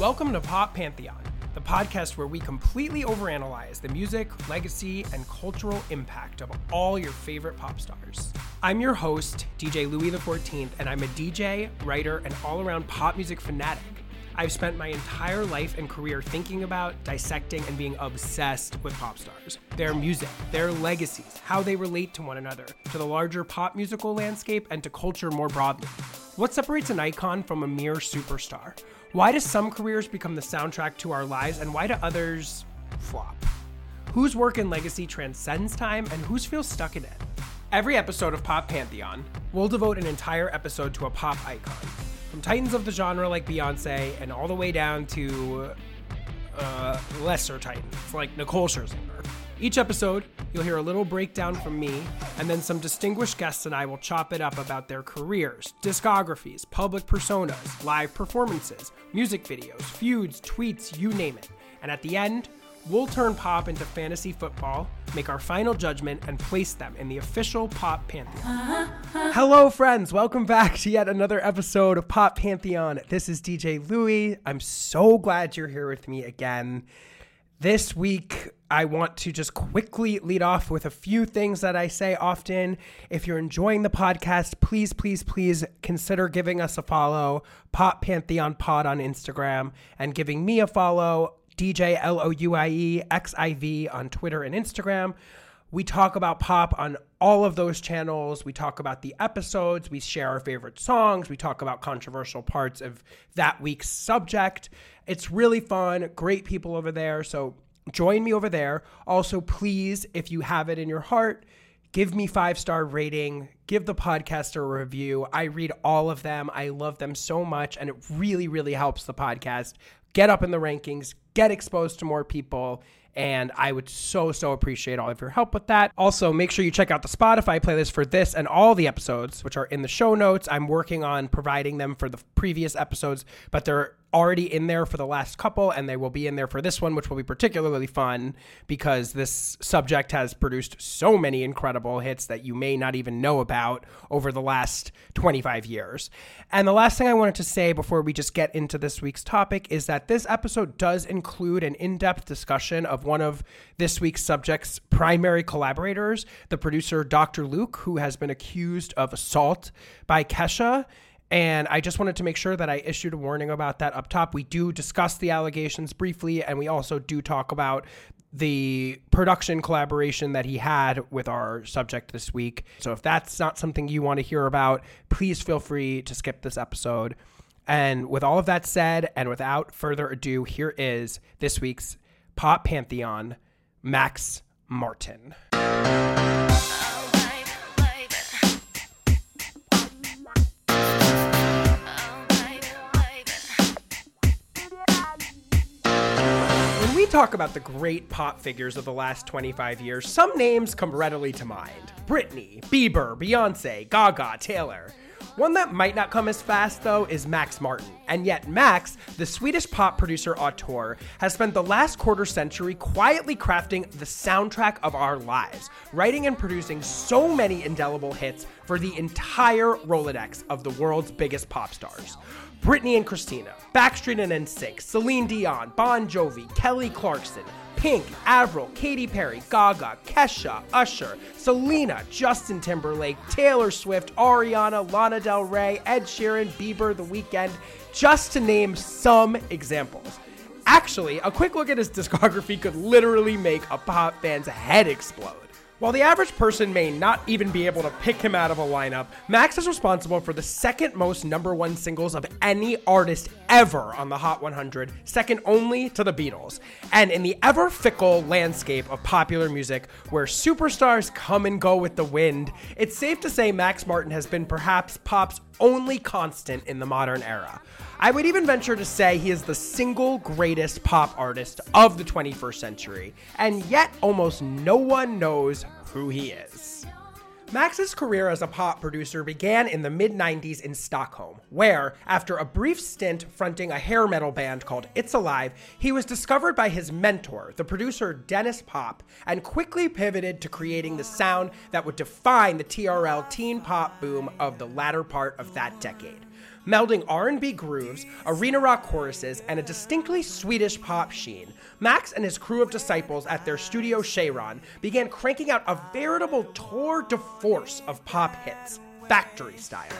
Welcome to Pop Pantheon, the podcast where we completely overanalyze the music, legacy, and cultural impact of all your favorite pop stars. I'm your host, DJ Louie XIV, and I'm a DJ, writer, and all around pop music fanatic. I've spent my entire life and career thinking about, dissecting, and being obsessed with pop stars, their music, their legacies, how they relate to one another, to the larger pop musical landscape, and to culture more broadly. What separates an icon from a mere superstar? Why do some careers become the soundtrack to our lives, and why do others flop? Whose work and legacy transcends time, and whose feels stuck in it? Every episode of Pop Pantheon, we'll devote an entire episode to a pop icon. From titans of the genre like Beyonce, and all the way down to uh, lesser titans like Nicole Scherzinger. Each episode, you'll hear a little breakdown from me, and then some distinguished guests and I will chop it up about their careers, discographies, public personas, live performances, music videos, feuds, tweets, you name it. And at the end, we'll turn pop into fantasy football, make our final judgment, and place them in the official Pop Pantheon. Uh-huh. Hello, friends. Welcome back to yet another episode of Pop Pantheon. This is DJ Louie. I'm so glad you're here with me again. This week, I want to just quickly lead off with a few things that I say often. If you're enjoying the podcast, please, please, please consider giving us a follow, Pop Pantheon Pod on Instagram, and giving me a follow, DJ L O U I E X I V on Twitter and Instagram. We talk about pop on all of those channels. We talk about the episodes. We share our favorite songs. We talk about controversial parts of that week's subject. It's really fun. Great people over there. So join me over there. Also, please, if you have it in your heart, give me five star rating give the podcast a review i read all of them i love them so much and it really really helps the podcast get up in the rankings get exposed to more people and I would so, so appreciate all of your help with that. Also, make sure you check out the Spotify playlist for this and all the episodes, which are in the show notes. I'm working on providing them for the previous episodes, but they're already in there for the last couple, and they will be in there for this one, which will be particularly fun because this subject has produced so many incredible hits that you may not even know about over the last 25 years. And the last thing I wanted to say before we just get into this week's topic is that this episode does include an in depth discussion of one of this week's subject's primary collaborators, the producer Dr. Luke, who has been accused of assault by Kesha. And I just wanted to make sure that I issued a warning about that up top. We do discuss the allegations briefly, and we also do talk about the production collaboration that he had with our subject this week. So if that's not something you want to hear about, please feel free to skip this episode. And with all of that said, and without further ado, here is this week's Pop Pantheon Max Martin. Talk about the great pop figures of the last 25 years, some names come readily to mind Britney, Bieber, Beyonce, Gaga, Taylor. One that might not come as fast, though, is Max Martin. And yet, Max, the Swedish pop producer auteur, has spent the last quarter century quietly crafting the soundtrack of our lives, writing and producing so many indelible hits for the entire Rolodex of the world's biggest pop stars. Britney and Christina, Backstreet and NSYNC, Celine Dion, Bon Jovi, Kelly Clarkson, Pink, Avril, Katy Perry, Gaga, Kesha, Usher, Selena, Justin Timberlake, Taylor Swift, Ariana, Lana Del Rey, Ed Sheeran, Bieber, The Weeknd, just to name some examples. Actually, a quick look at his discography could literally make a pop fan's head explode. While the average person may not even be able to pick him out of a lineup, Max is responsible for the second most number one singles of any artist ever on the Hot 100, second only to the Beatles. And in the ever fickle landscape of popular music, where superstars come and go with the wind, it's safe to say Max Martin has been perhaps pop's only constant in the modern era. I would even venture to say he is the single greatest pop artist of the 21st century, and yet almost no one knows who he is. Max's career as a pop producer began in the mid 90s in Stockholm, where, after a brief stint fronting a hair metal band called It's Alive, he was discovered by his mentor, the producer Denniz Pop, and quickly pivoted to creating the sound that would define the TRL teen pop boom of the latter part of that decade. Melding R&B grooves, arena rock choruses, and a distinctly Swedish pop sheen, Max and his crew of disciples at their studio Cheiron began cranking out a veritable tour de force of pop hits, factory style.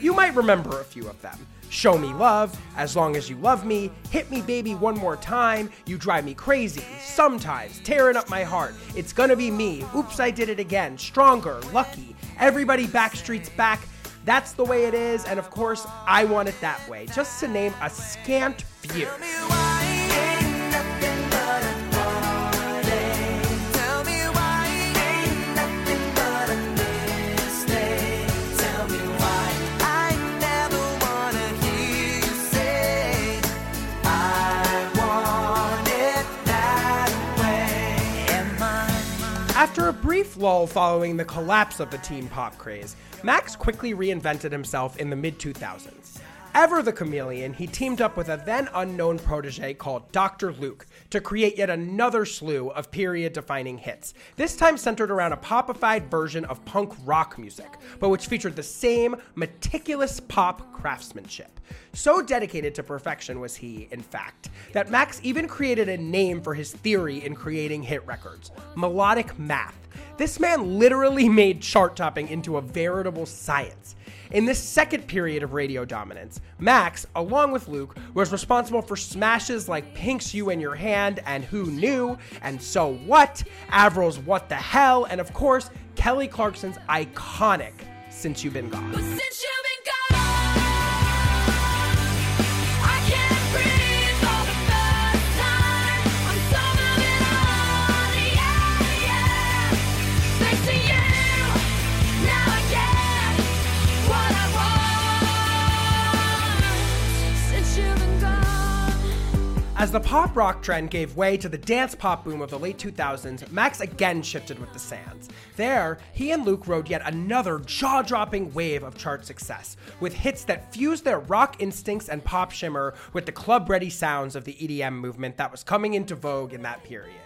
You might remember a few of them. Show Me Love, As Long as You Love Me, Hit Me Baby One More Time, You Drive Me Crazy, Sometimes, Tearing Up My Heart, It's Gonna Be Me, Oops, I Did It Again, Stronger, Lucky, Everybody Backstreet's Back, That's the Way It Is, and of course, I Want It That Way, just to name a scant few. After a brief lull following the collapse of the teen pop craze, Max quickly reinvented himself in the mid 2000s. Ever the chameleon, he teamed up with a then unknown protege called Dr. Luke to create yet another slew of period defining hits, this time centered around a popified version of punk rock music, but which featured the same meticulous pop craftsmanship. So dedicated to perfection was he, in fact, that Max even created a name for his theory in creating hit records melodic math. This man literally made chart topping into a veritable science. In this second period of radio dominance, Max, along with Luke, was responsible for smashes like Pink's You in Your Hand and Who Knew, and So What, Avril's What the Hell, and of course, Kelly Clarkson's iconic Since You've Been Gone. As the pop rock trend gave way to the dance pop boom of the late 2000s, Max again shifted with the sands. There, he and Luke rode yet another jaw dropping wave of chart success, with hits that fused their rock instincts and pop shimmer with the club ready sounds of the EDM movement that was coming into vogue in that period.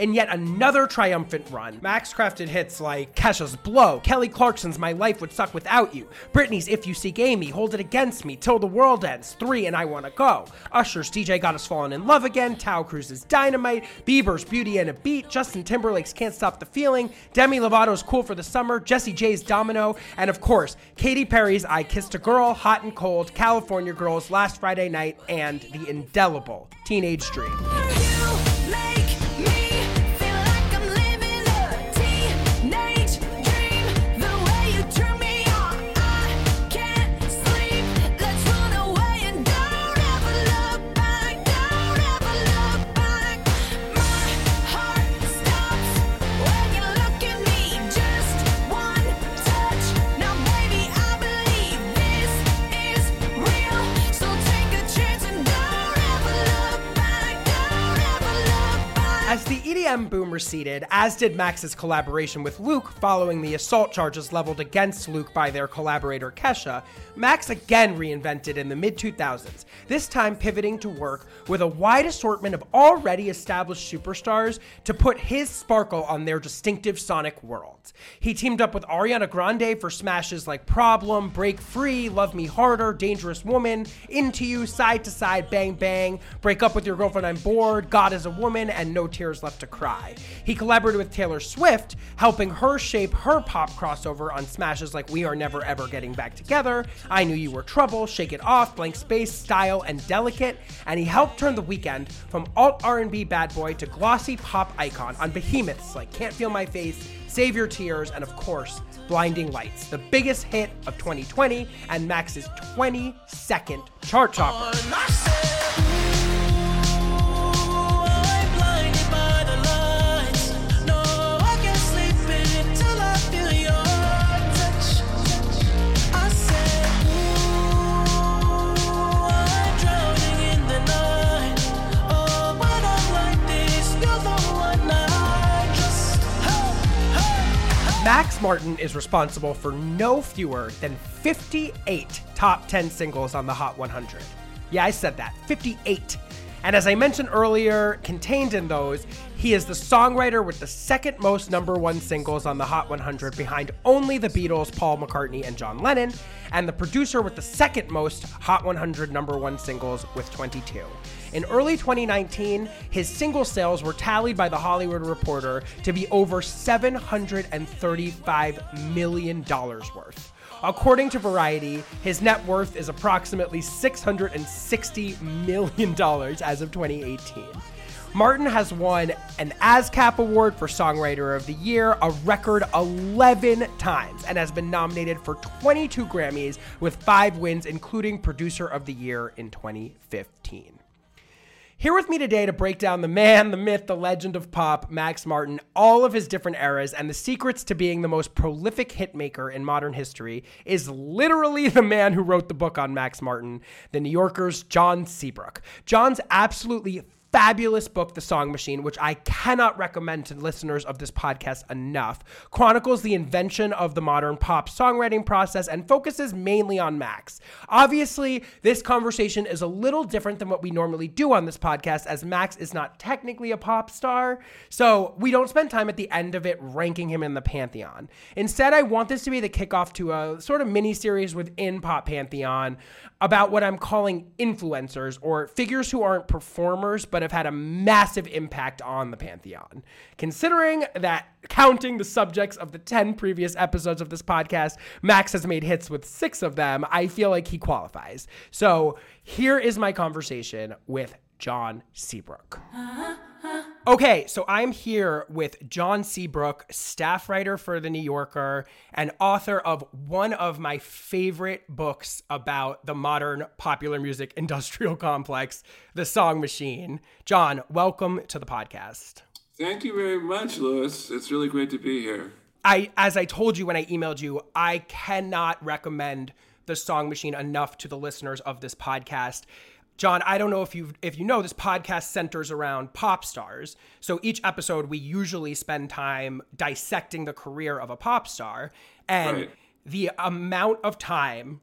In yet another triumphant run, Max crafted hits like Kesha's Blow, Kelly Clarkson's My Life Would Suck Without You, Britney's If You Seek Amy, Hold It Against Me, Till the World Ends, 3 and I Wanna Go, Usher's DJ Got Us Falling in Love Again, Taio Cruz's Dynamite, Bieber's Beauty and a Beat, Justin Timberlake's Can't Stop the Feeling, Demi Lovato's Cool for the Summer, Jessie J's Domino, and of course, Katy Perry's I Kissed a Girl, Hot and Cold, California Girls, Last Friday Night, and the indelible Teenage Dream. As boom receded, as did Max's collaboration with Luke following the assault charges leveled against Luke by their collaborator Kesha, Max again reinvented in the mid 2000s, this time pivoting to work with a wide assortment of already established superstars to put his sparkle on their distinctive sonic worlds. He teamed up with Ariana Grande for smashes like Problem, Break Free, Love Me Harder, Dangerous Woman, Into You, Side to Side, Bang Bang, Break Up with Your Girlfriend, I'm Bored, God is a Woman, and No Tears Left to Cry. He collaborated with Taylor Swift, helping her shape her pop crossover on smashes like We Are Never Ever Getting Back Together, I Knew You Were Trouble, Shake It Off, Blank Space, Style, and Delicate, and he helped turn the Weeknd from alt R&B bad boy to glossy pop icon on behemoths like Can't Feel My Face, Save Your Tears, and of course, Blinding Lights, the biggest hit of 2020 and Max's 22nd chart topper. Oh, Max Martin is responsible for no fewer than 58 top 10 singles on the Hot 100. Yeah, I said that 58. And as I mentioned earlier, contained in those, He is the songwriter with the second most number one singles on the Hot 100 behind only the Beatles, Paul McCartney, and John Lennon, and the producer with the second most Hot 100 number one singles with 22. In early 2019, his single sales were tallied by The Hollywood Reporter to be over $735 million worth. According to Variety, his net worth is approximately $660 million as of 2018. Martin has won an ASCAP Award for Songwriter of the Year a record 11 times and has been nominated for 22 Grammys with five wins, including Producer of the Year in 2015. Here with me today to break down the man, the myth, the legend of pop, Max Martin, all of his different eras, and the secrets to being the most prolific hitmaker in modern history is literally the man who wrote the book on Max Martin, the New Yorker's John Seabrook. John's absolutely fabulous book, The Song Machine, which I cannot recommend to listeners of this podcast enough, chronicles the invention of the modern pop songwriting process and focuses mainly on Max. Obviously, this conversation is a little different than what we normally do on this podcast, as Max is not technically a pop star, so we don't spend time at the end of it ranking him in the pantheon. Instead, I want this to be the kickoff to a sort of mini series within Pop Pantheon about what I'm calling influencers or figures who aren't performers but have had a massive impact on the Pantheon. Considering that counting the subjects of the 10 previous episodes of this podcast, Max has made hits with six of them, I feel like he qualifies. So here is my conversation with John Seabrook. Uh-huh. Okay, so I'm here with John Seabrook, staff writer for The New Yorker and author of one of my favorite books about the modern popular music industrial complex, The Song Machine. John, welcome to the podcast. Thank you very much, Lewis. It's really great to be here. I as I told you when I emailed you, I cannot recommend The Song Machine enough to the listeners of this podcast. John, I don't know if you if you know this podcast centers around pop stars. So each episode we usually spend time dissecting the career of a pop star and right. the amount of time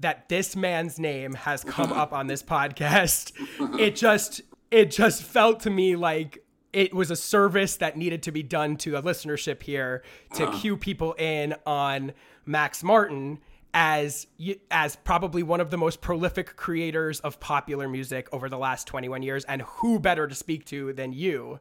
that this man's name has come up on this podcast, it just it just felt to me like it was a service that needed to be done to a listenership here to uh. cue people in on Max Martin as as probably one of the most prolific creators of popular music over the last 21 years and who better to speak to than you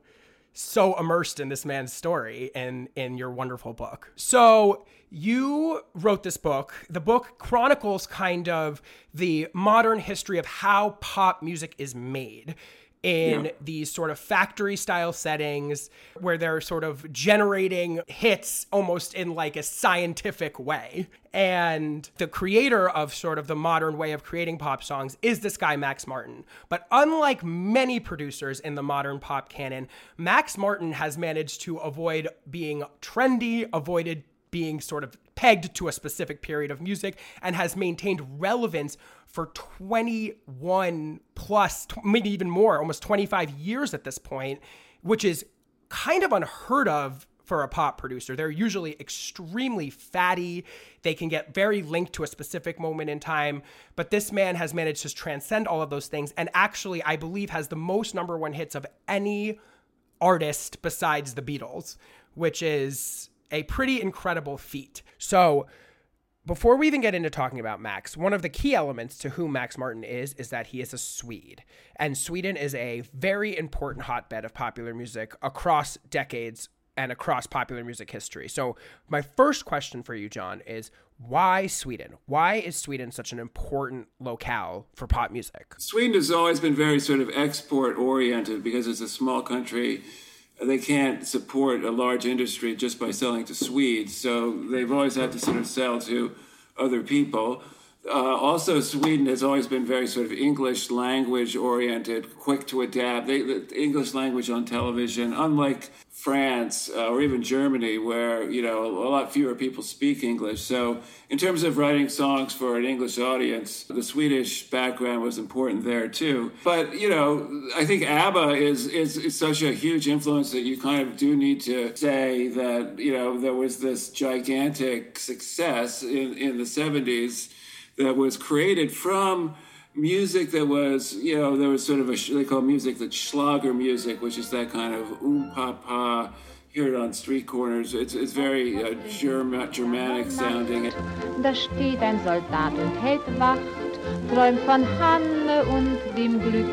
so immersed in this man's story and in your wonderful book. So you wrote this book. The book chronicles kind of the modern history of how pop music is made in yeah. these sort of factory style settings where they're sort of generating hits almost in like a scientific way. And the creator of sort of the modern way of creating pop songs is this guy, Max Martin. But unlike many producers in the modern pop canon, Max Martin has managed to avoid being trendy, avoided being sort of pegged to a specific period of music and has maintained relevance for 21 plus, maybe even more, almost 25 years at this point, which is kind of unheard of for a pop producer. They're usually extremely fatty. They can get very linked to a specific moment in time. But this man has managed to transcend all of those things and actually, I believe, has the most number one hits of any artist besides the Beatles, which is a pretty incredible feat. So, before we even get into talking about Max, one of the key elements to who Max Martin is is that he is a Swede. And Sweden is a very important hotbed of popular music across decades and across popular music history. So, my first question for you, John, is why Sweden? Why is Sweden such an important locale for pop music? Sweden has always been very sort of export oriented because it's a small country they can't support a large industry just by selling to Swedes. So they've always had to sort of sell to other people. Uh, also, Sweden has always been very sort of English language oriented, quick to adapt. They, the English language on television, unlike France uh, or even Germany, where you know a lot fewer people speak English. So, in terms of writing songs for an English audience, the Swedish background was important there too. But you know, I think ABBA is is, is such a huge influence that you kind of do need to say that you know there was this gigantic success in in the '70s that was created from music that was, you know, there was sort of a, they call music that Schlager music, which is that kind of oom pa pa, hear it on street corners. It's, it's very uh, German, Germanic sounding. Da steht ein Soldat und hält Wacht, träumt von Hanne und dem Glück,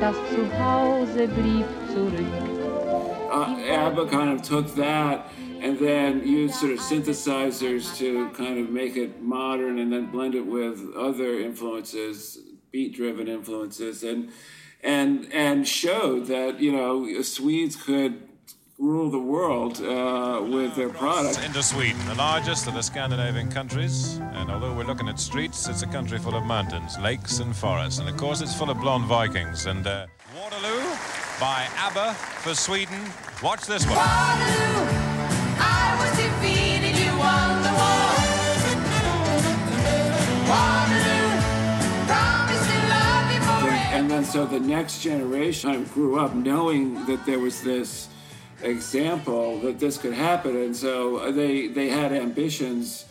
das zu Hause blieb zurück. Uh, ABBA kind of took that and then use sort of synthesizers to kind of make it modern and then blend it with other influences, beat-driven influences, and and and showed that you know Swedes could rule the world uh, with their product. Into Sweden, the largest of the Scandinavian countries, and although we're looking at streets, it's a country full of mountains, lakes, and forests, and of course it's full of blonde Vikings. And uh, Waterloo by ABBA for Sweden. Watch this one. Waterloo, And then so the next generation grew up knowing that there was this example that this could happen, and so they they had ambitions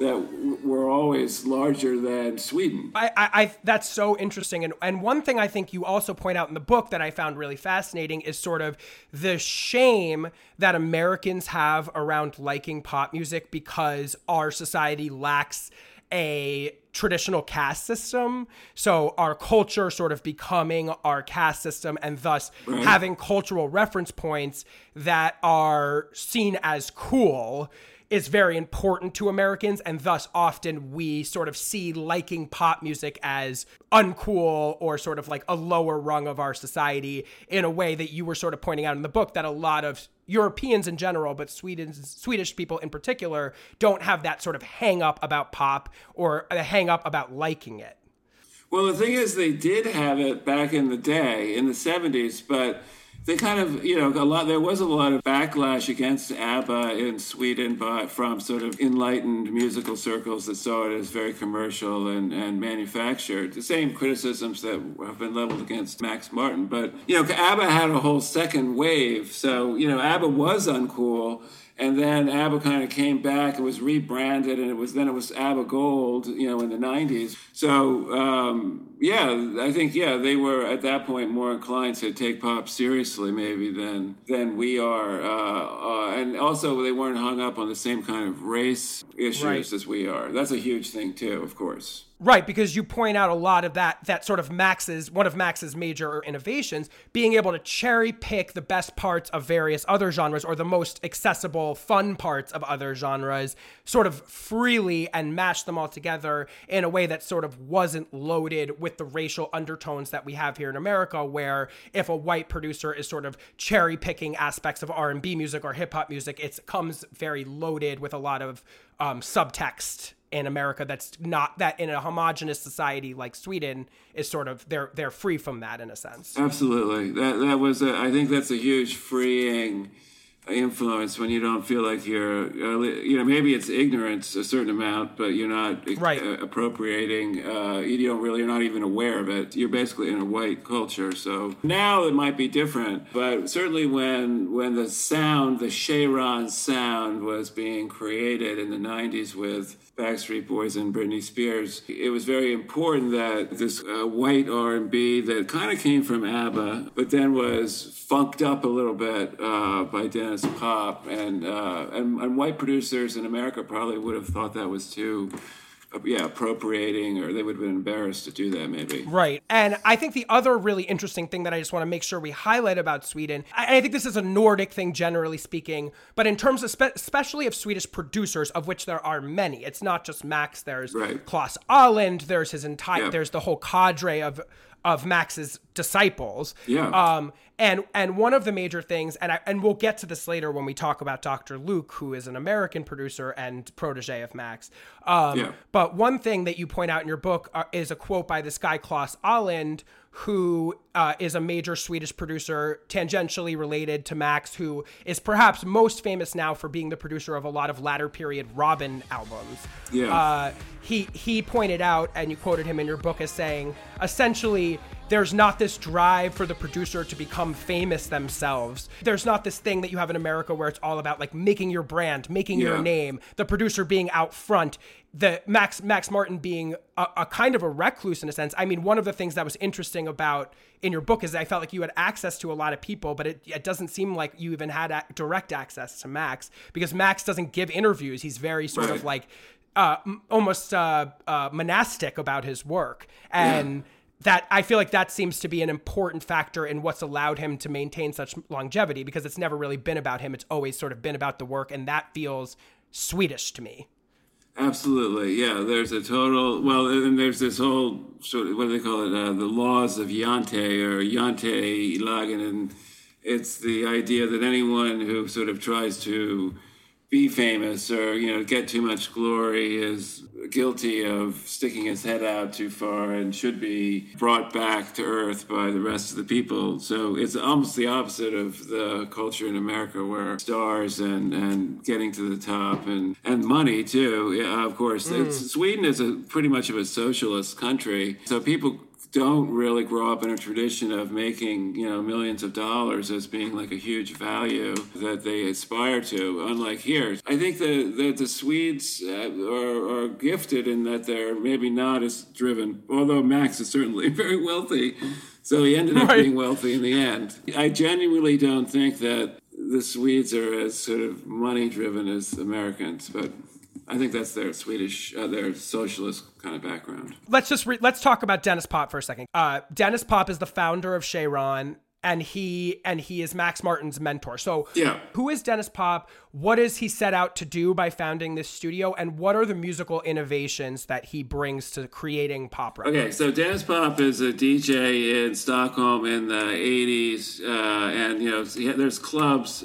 that were always larger than Sweden. I, I, I that's so interesting and and one thing I think you also point out in the book that I found really fascinating is sort of the shame that Americans have around liking pop music because our society lacks a traditional caste system. So our culture sort of becoming our caste system and thus mm-hmm. having cultural reference points that are seen as cool is very important to Americans, and thus often we sort of see liking pop music as uncool or sort of like a lower rung of our society in a way that you were sort of pointing out in the book that a lot of Europeans in general, but Swedish Swedish people in particular, don't have that sort of hang up about pop or a hang up about liking it. Well, the thing is, they did have it back in the day, in the 70s, but they kind of, you know, a lot. There was a lot of backlash against ABBA in Sweden, but from sort of enlightened musical circles that saw it as very commercial and, and manufactured. The same criticisms that have been leveled against Max Martin. But you know, ABBA had a whole second wave. So you know, ABBA was uncool. And then ABBA kind of came back and was rebranded, and it was then it was ABBA Gold, you know, in the '90s. So um, yeah, I think yeah they were at that point more inclined to take pop seriously maybe than than we are, uh, uh, and also they weren't hung up on the same kind of race issues Right. as we are. That's a huge thing too, of course. Right, because you point out a lot of that that sort of Max's one of Max's major innovations, being able to cherry pick the best parts of various other genres or the most accessible, fun parts of other genres, sort of freely and mash them all together in a way that sort of wasn't loaded with the racial undertones that we have here in America, where if a white producer is sort of cherry picking aspects of R and B music or hip hop music, it comes very loaded with a lot of um, subtext in America that's not that in a homogenous society like Sweden is sort of they're they're free from that in a sense. Absolutely. That that was a, I think that's a huge freeing influence when you don't feel like you're uh, you know maybe it's ignorance a certain amount but you're not Right. uh, appropriating uh, you don't really you're not even aware of it you're basically in a white culture so now it might be different but certainly when when the sound the Cheiron sound was being created in the 90s with Backstreet Boys and Britney Spears. It was very important that this uh, white R&B that kind of came from ABBA, but then was funked up a little bit uh, by Denniz Pop, and, uh, and and white producers in America probably would have thought that was too, yeah, appropriating, or they would have been embarrassed to do that maybe. Right. And I think the other really interesting thing that I just want to make sure we highlight about Sweden, I, I think this is a Nordic thing generally speaking, but in terms of spe- especially of Swedish producers, of which there are many, it's not just Max. There's Right. Klas Åhlund. There's his entire. Yeah. There's the whole cadre of of Max's disciples. Yeah. Um. And and one of the major things, and I and we'll get to this later when we talk about Dr. Luke, who is an American producer and protege of Max. Um, Yeah. But one thing that you point out in your book uh, is a quote by this guy Klas Åhlund, who uh, is a major Swedish producer, tangentially related to Max, who is perhaps most famous now for being the producer of a lot of latter period Robyn albums. Yeah. Uh, he he pointed out, and you quoted him in your book as saying, essentially, there's not this drive for the producer to become famous themselves. There's not this thing that you have in America where it's all about like making your brand, making your name, the producer being out front, the Max Max Martin being a, a kind of a recluse in a sense. I mean, one of the things that was interesting about in your book is I felt like you had access to a lot of people, but it, it doesn't seem like you even had a- direct access to Max because Max doesn't give interviews. He's very sort of like uh, m- almost uh, uh, monastic about his work and. That I feel like that seems to be an important factor in what's allowed him to maintain such longevity because it's never really been about him. It's always sort of been about the work, and that feels Swedish to me. Absolutely, yeah. There's a total well, and there's this whole sort of what do they call it? Uh, the laws of Jante or Jantelagen, and it's the idea that anyone who sort of tries to be famous or you know get too much glory is guilty of sticking his head out too far and should be brought back to earth by the rest of the people. So it's almost the opposite of the culture in America where stars and, and getting to the top and, and money too. Yeah, of course, it's, mm. Sweden is a pretty much of a socialist country. So people don't really grow up in a tradition of making you know millions of dollars as being like a huge value that they aspire to unlike here. I think that the, the swedes uh, are, are gifted in that they're maybe not as driven although max is certainly very wealthy. So he ended up Right. being wealthy in the end. I genuinely don't think that the swedes are as sort of money driven as americans but i think that's their swedish uh, their socialist kind of background let's just re- let's talk about Denniz Pop for a second. Uh, Denniz Pop is the founder of Cheiron, and he and he is Max Martin's mentor. So, Yeah. who is Denniz Pop? What does he set out to do by founding this studio, and what are the musical innovations that he brings to creating pop records? Okay, so Denniz Pop is a DJ in Stockholm in the '80s, uh, and you know there's clubs.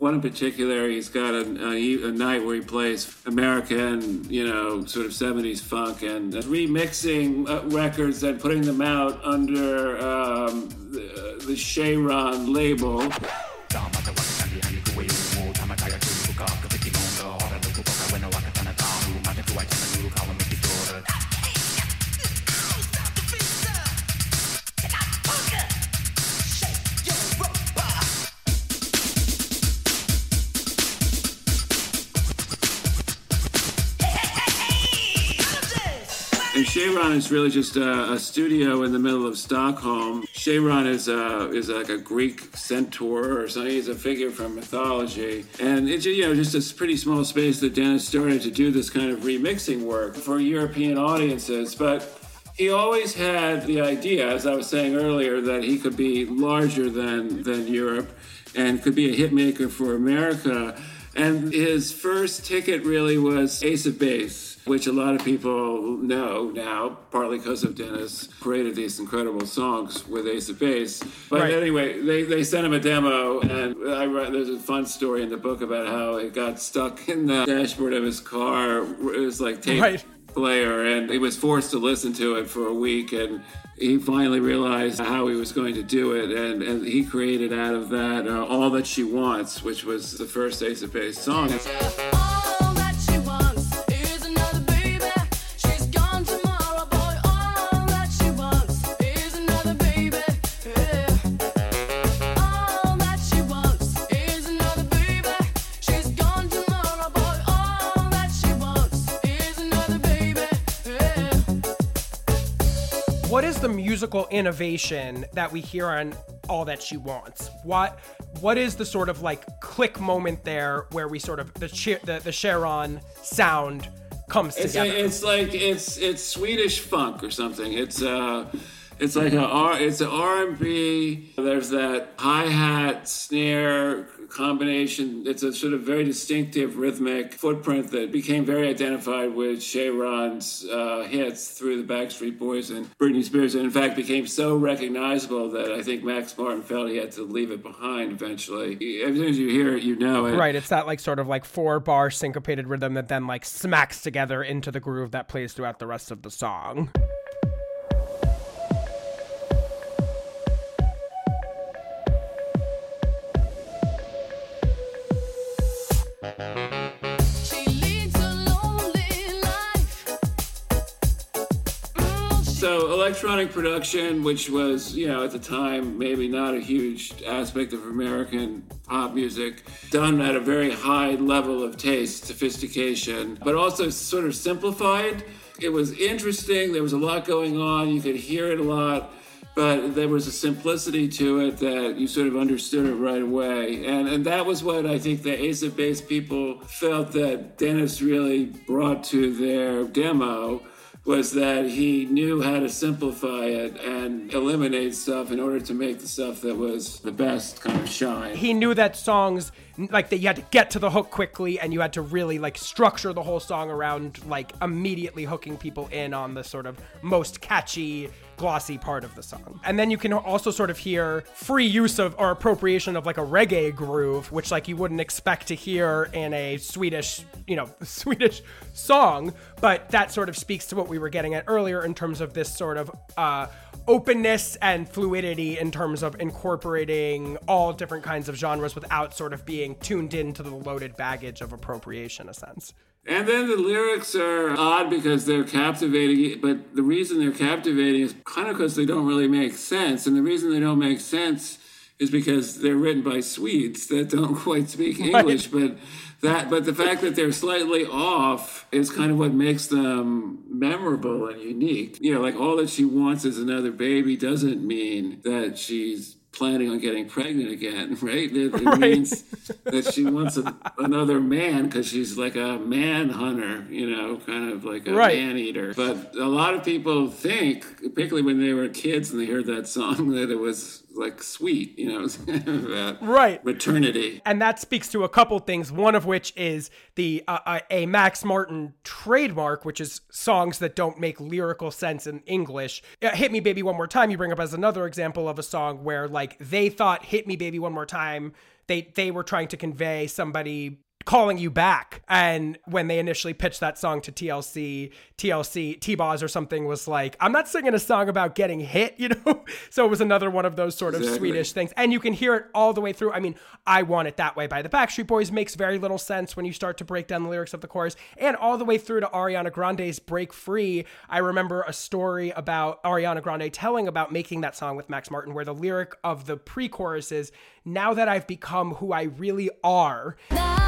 One in particular, he's got a, a, a night where he plays American, you know, sort of '70s funk and remixing uh, records and putting them out under um, the, the Cheiron label. Cheiron is really just a, a studio in the middle of Stockholm. Cheiron is a, is like a Greek centaur or something. He's a figure from mythology, and it's you know just a pretty small space that Denniz started to do this kind of remixing work for European audiences, but. He always had the idea, as I was saying earlier, that he could be larger than, than Europe and could be a hitmaker for America. And his first ticket really was Ace of Base, which a lot of people know now, partly because of Denniz created these incredible songs with Ace of Base. But Right. anyway, they, they sent him a demo, and I there's a fun story in the book about how it got stuck in the dashboard of his car. It was like tape Right. player, and he was forced to listen to it for a week, and he finally realized how he was going to do it, and, and he created out of that uh, "All That She Wants," which was the first Ace of Base song. Musical innovation that we hear on All That She Wants? What what is the sort of like click moment there where we sort of the the, the Cheiron sound comes It's, together? it's like it's it's Swedish funk or something. It's uh, it's like a R. It's an R and B. There's that hi hat snare combination. It's a sort of very distinctive rhythmic footprint that became very identified with Cheiron's uh, hits through the Backstreet Boys and Britney Spears, and in fact became so recognizable that I think Max Martin felt he had to leave it behind eventually. As soon as you hear it, you know it. Right, it's that like sort of like four bar syncopated rhythm that then like smacks together into the groove that plays throughout the rest of the song. Electronic production, which was, you know, at the time maybe not a huge aspect of American pop music, done at a very high level of taste, sophistication, but also sort of simplified. It was interesting. There was a lot going on. You could hear it a lot. But there was a simplicity to it that you sort of understood it right away. And, and that was what I think the Ace of Base people felt that Denniz really brought to their demo was that he knew how to simplify it and eliminate stuff in order to make the stuff that was the best kind of shine. he knew that songs like that you had to get to the hook quickly and you had to really like structure the whole song around like immediately hooking people in on the sort of most catchy glossy part of the song. And then you can also sort of hear free use of or appropriation of like a reggae groove, which like you wouldn't expect to hear in a Swedish, you know, Swedish song, but that sort of speaks to what we were getting at earlier in terms of this sort of uh openness and fluidity in terms of incorporating all different kinds of genres without sort of being tuned into the loaded baggage of appropriation, in a sense. And then the lyrics are odd because they're captivating, but the reason they're captivating is kind of because they don't really make sense. And the reason they don't make sense is because they're written by Swedes that don't quite speak English. But that, but the fact that they're slightly off is kind of what makes them memorable and unique. You know, like all that she wants is another baby doesn't mean that she's planning on getting pregnant again, right? It, it means that she wants a, another man because she's like a man hunter, you know, kind of like a Right. man eater. But a lot of people think, particularly when they were kids and they heard that song, that it was like sweet, you know, Right. maternity. and that speaks to a couple things. One of which is the uh, uh, a Max Martin trademark, which is songs that don't make lyrical sense in English. Uh, "Hit Me, Baby, One More Time" you bring up as another example of a song where like they thought "Hit Me, Baby, One More Time." They they were trying to convey somebody calling you back. And when they initially pitched that song to TLC TLC T-Boz or something was like I'm not singing a song about getting hit you know? So it was another one of those sort of Exactly. Swedish things. And you can hear it all the way through. I mean I want it that way by the Backstreet Boys makes very little sense when you start to break down the lyrics of the chorus. And all the way through to Ariana Grande's Break Free I remember a story about Ariana Grande telling about making that song with Max Martin where the lyric of the pre-chorus is now that I've become who I really are and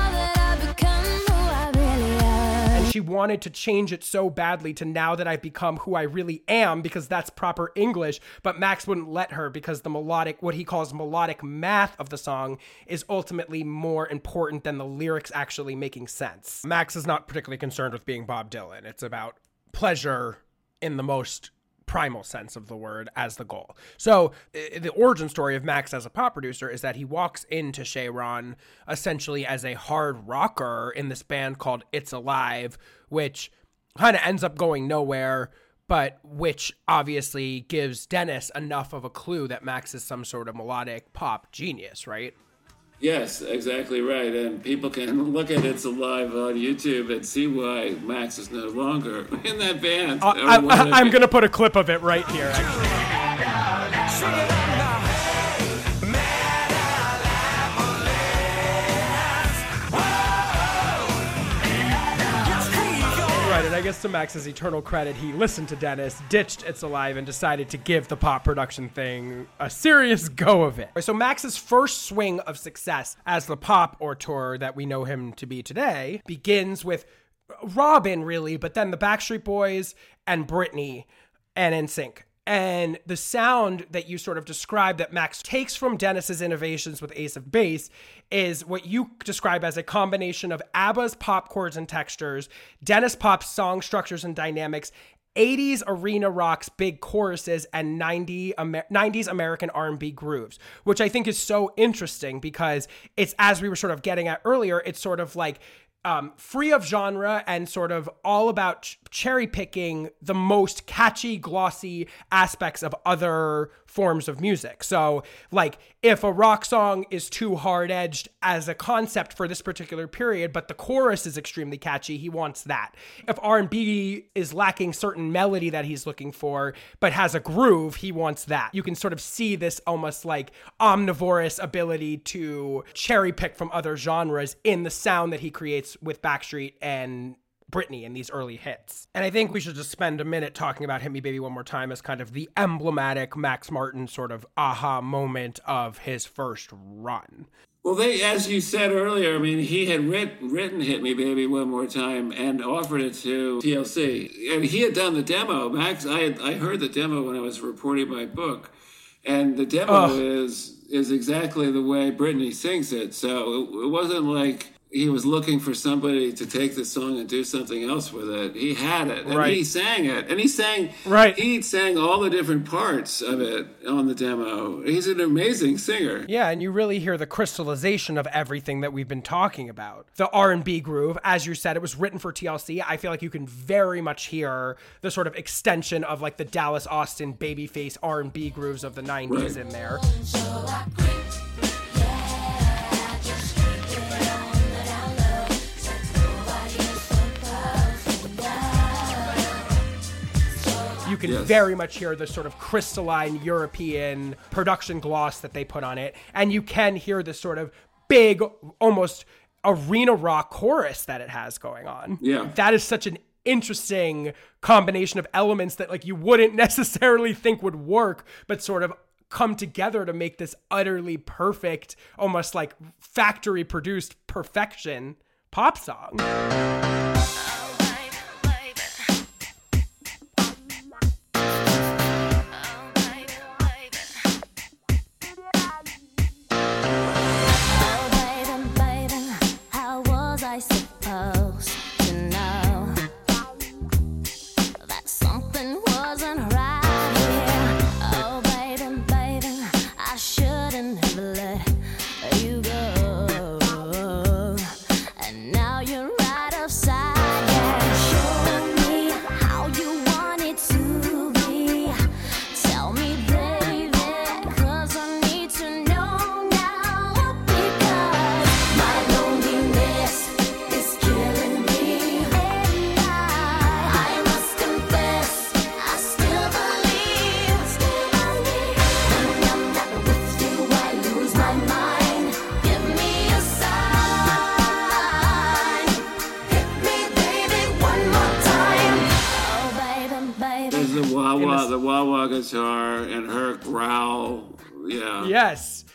she wanted to change it so badly to now that I've become who I really am because that's proper English. But Max wouldn't let her because the melodic, what he calls melodic math of the song, is ultimately more important than the lyrics actually making sense. Max is not particularly concerned with being Bob Dylan. It's about pleasure in the most primal sense of the word as the goal. So the origin story of Max as a pop producer is that he walks into Cheiron essentially as a hard rocker in this band called It's Alive, which kind of ends up going nowhere, but which obviously gives Denniz enough of a clue that Max is some sort of melodic pop genius, right? Yes, exactly right. And people can look at It's Alive on YouTube and see why Max is no longer in that band. Uh, or I, whatever. am going to put a clip of it right here, I guess to Max's eternal credit, he listened to Denniz, ditched It's Alive, and decided to give the pop production thing a serious go of it. So Max's first swing of success as the pop auteur that we know him to be today begins with Robyn, really, but then the Backstreet Boys and Britney and NSYNC. And the sound that you sort of describe that Max takes from Denniz's innovations with Ace of Base is what you describe as a combination of ABBA's pop chords and textures, Denniz Pop's song structures and dynamics, 80s arena rock's big choruses and 90 Amer- 90s American R&B grooves, which I think is so interesting because it's as we were sort of getting at earlier, it's sort of like um, free of genre and sort of all about ch- cherry picking the most catchy, glossy aspects of other forms of music. So, like, if a rock song is too hard edged as a concept for this particular period, but the chorus is extremely catchy, he wants that. If R and B is lacking certain melody that he's looking for, but has a groove, he wants that. You can sort of see this almost like omnivorous ability to cherry pick from other genres in the sound that he creates with Backstreet and Britney in these early hits. And I think we should just spend a minute talking about Hit Me Baby One More Time as kind of the emblematic Max Martin sort of aha moment of his first run. Well, they, as you said earlier, I mean, he had writ, written "Hit Me, Baby, One More Time" and offered it to TLC, and he had done the demo. Max, I had, I heard the demo when I was reporting my book, and the demo is is exactly the way Britney sings it. So it, it wasn't like he was looking for somebody to take the song and do something else with it. He had it, and Right. he sang it, and he sang Right. He sang all the different parts of it on the demo. He's an amazing singer. Yeah, and you really hear the crystallization of everything that we've been talking about. The R&B groove, as you said, it was written for TLC. I feel like you can very much hear the sort of extension of like the Dallas Austin Babyface R&B grooves of the 90s Right. in there. You can Yes. very much hear the sort of crystalline European production gloss that they put on it. And you can hear the sort of big, almost arena rock chorus that it has going on. Yeah. That is such an interesting combination of elements that like you wouldn't necessarily think would work, but sort of come together to make this utterly perfect, almost like factory produced perfection pop song.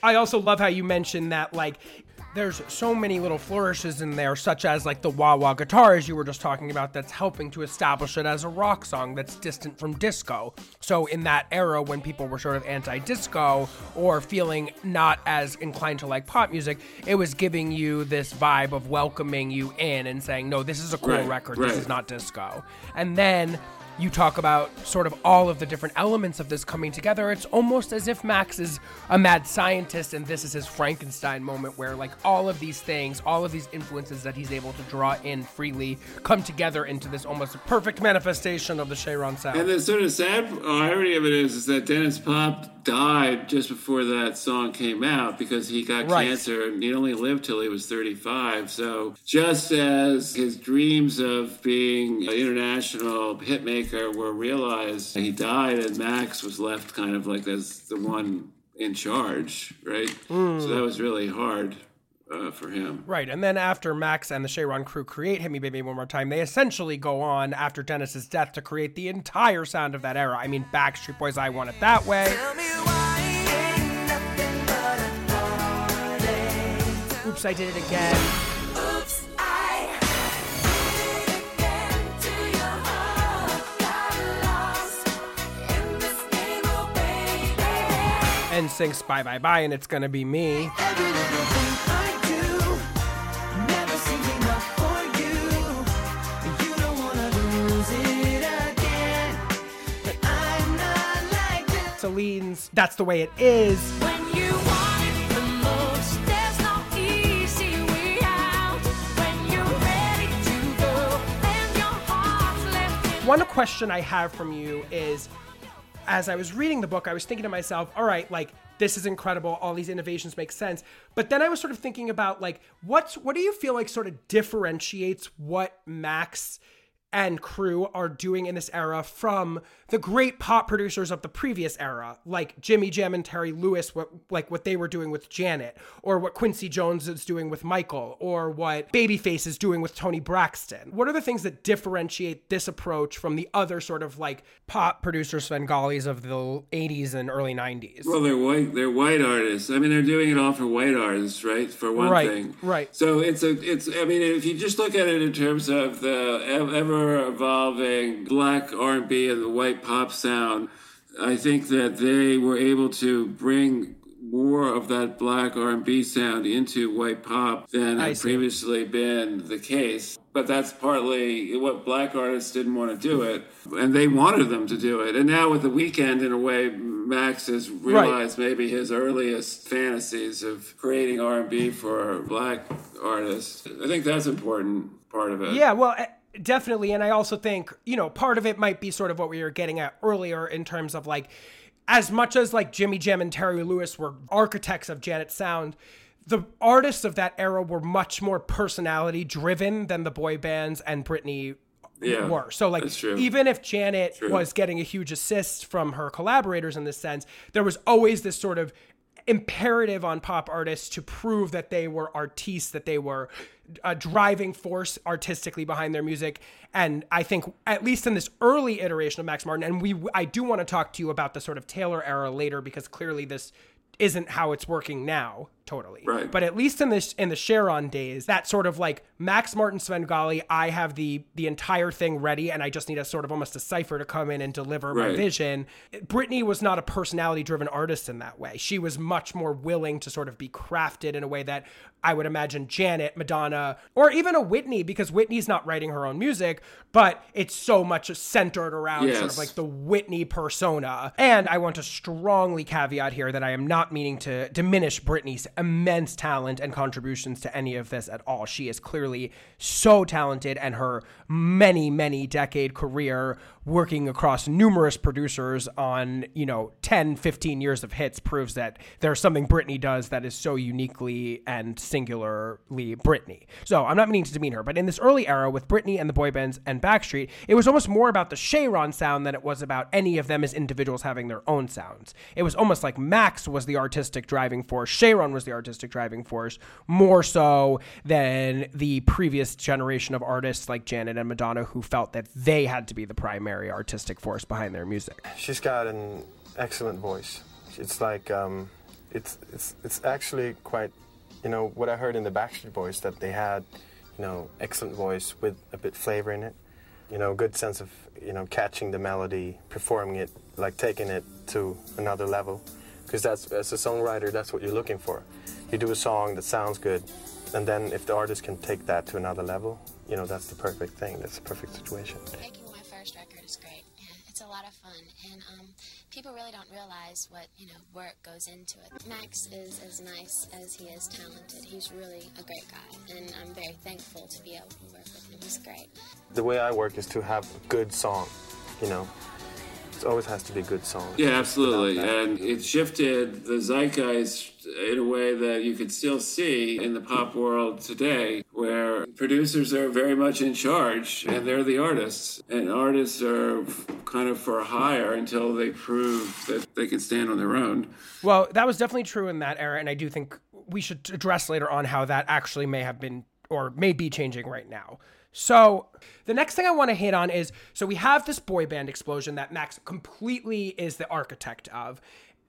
I also love how you mentioned that, like, there's so many little flourishes in there, such as like the wah wah guitar, as you were just talking about, that's helping to establish it as a rock song that's distant from disco. So, in that era when people were sort of anti disco or feeling not as inclined to like pop music, it was giving you this vibe of welcoming you in and saying, no, this is a cool Right, record, right. this is not disco. And then you talk about sort of all of the different elements of this coming together. It's almost as if Max is a mad scientist and this is his Frankenstein moment where like all of these things, all of these influences that he's able to draw in freely come together into this almost perfect manifestation of the Cheiron sound. And the sort of sad irony of it is, is that Denniz Pop died just before that song came out because he got Right. cancer and he only lived till he was 35. So just as his dreams of being an international hitmaker were realized, he died and Max was left kind of like as the one in charge, right? So hmm. that was really hard uh, for him. Right, and then after Max and the Cheiron crew create Hit Me Baby One More Time, they essentially go on after Denniz's death to create the entire sound of that era. I mean, Backstreet Boys, I Want It That Way. Oops, I Did It Again. *NSYNC Bye Bye Bye, and it's gonna be me. Go, and your heart's left in One question I have from you is as I was reading the book, I was thinking to myself, all right, like this is incredible, all these innovations make sense. But then I was sort of thinking about like what's what do you feel like sort of differentiates what Max and crew are doing in this era from the great pop producers of the previous era, like Jimmy Jam and Terry Lewis, what like what they were doing with Janet, or what Quincy Jones is doing with Michael, or what Babyface is doing with Toni Braxton. What are the things that differentiate this approach from the other sort of like pop producer Svengalis of the 80s and early 90s? Well, they're white. They're white artists. I mean, they're doing it all for white artists, right? For one Right, thing, right. So it's a, it's. I mean, if you just look at it in terms of the ev- ever evolving black R and B and the white pop sound, I think that they were able to bring more of that black R&B sound into white pop than I had see. previously been the case. But that's partly what black artists didn't want to do it, and they wanted them to do it. And now with the Weeknd, in a way, Max has realized maybe his earliest fantasies of creating R&B for black artists. I think that's important part of it. Yeah, well, definitely. And I also think, you know, part of it might be sort of what we were getting at earlier in terms of like, as much as like Jimmy Jam and Terry Lewis were architects of Janet's sound, the artists of that era were much more personality driven than the boy bands and Britney Yeah, were. So like even if Janet was getting a huge assist from her collaborators in this sense, there was always this sort of imperative on pop artists to prove that they were artistes, that they were a driving force artistically behind their music. And I think at least in this early iteration of Max Martin, and we I do want to talk to you about the sort of Taylor era later because clearly this isn't how it's working now totally. Right. but at least in this in the Cheiron days that sort of like Max Martin Svengali I have the the entire thing ready and I just need a sort of almost a cipher to come in and deliver my vision. Britney was not a personality driven artist in that way. She was much more willing to sort of be crafted in a way that I would imagine Janet Madonna or even a Whitney because Whitney's not writing her own music but it's so much centered around sort of like the Whitney persona. And I want to strongly caveat here that I am not meaning to diminish Britney's immense talent and contributions to any of this at all. She is clearly so talented, and her many, many decade career working across numerous producers on, you know, 10, 15 years of hits proves that there's something Britney does that is so uniquely and singularly Britney. So I'm not meaning to demean her, but in this early era with Britney and the boy bands and Backstreet, it was almost more about the Cheiron sound than it was about any of them as individuals having their own sounds. It was almost like Max was the artistic driving force, Cheiron was the artistic driving force, more so than the previous generation of artists like Janet and Madonna who felt that they had to be the primary artistic force behind their music. She's got an excellent voice. It's like um, it's it's it's actually quite, you know, what I heard in the Backstreet Boys that they had, you know, excellent voice with a bit flavor in it, you know, good sense of you know catching the melody, performing it, like taking it to another level, because that's as a songwriter that's what you're looking for. You do a song that sounds good, and then if the artist can take that to another level, you know, that's the perfect thing. That's the perfect situation. Making my first record is great. Yeah, it's a lot of fun, and um, people really don't realize what you know work goes into it. Max is as nice as he is talented. He's really a great guy, and I'm very thankful to be able to work with him. He's great. the way I work is to have a good song, you know. It always has to be a good song. Yeah, absolutely. And it shifted the zeitgeist in a way that you could still see in the pop world today, where producers are very much in charge and they're the artists. And artists are kind of for hire until they prove that they can stand on their own. Well, that was definitely true in that era, and I do think we should address later on how that actually may have been or may be changing right now. So, the next thing I want to hit on is so we have this boy band explosion that Max completely is the architect of.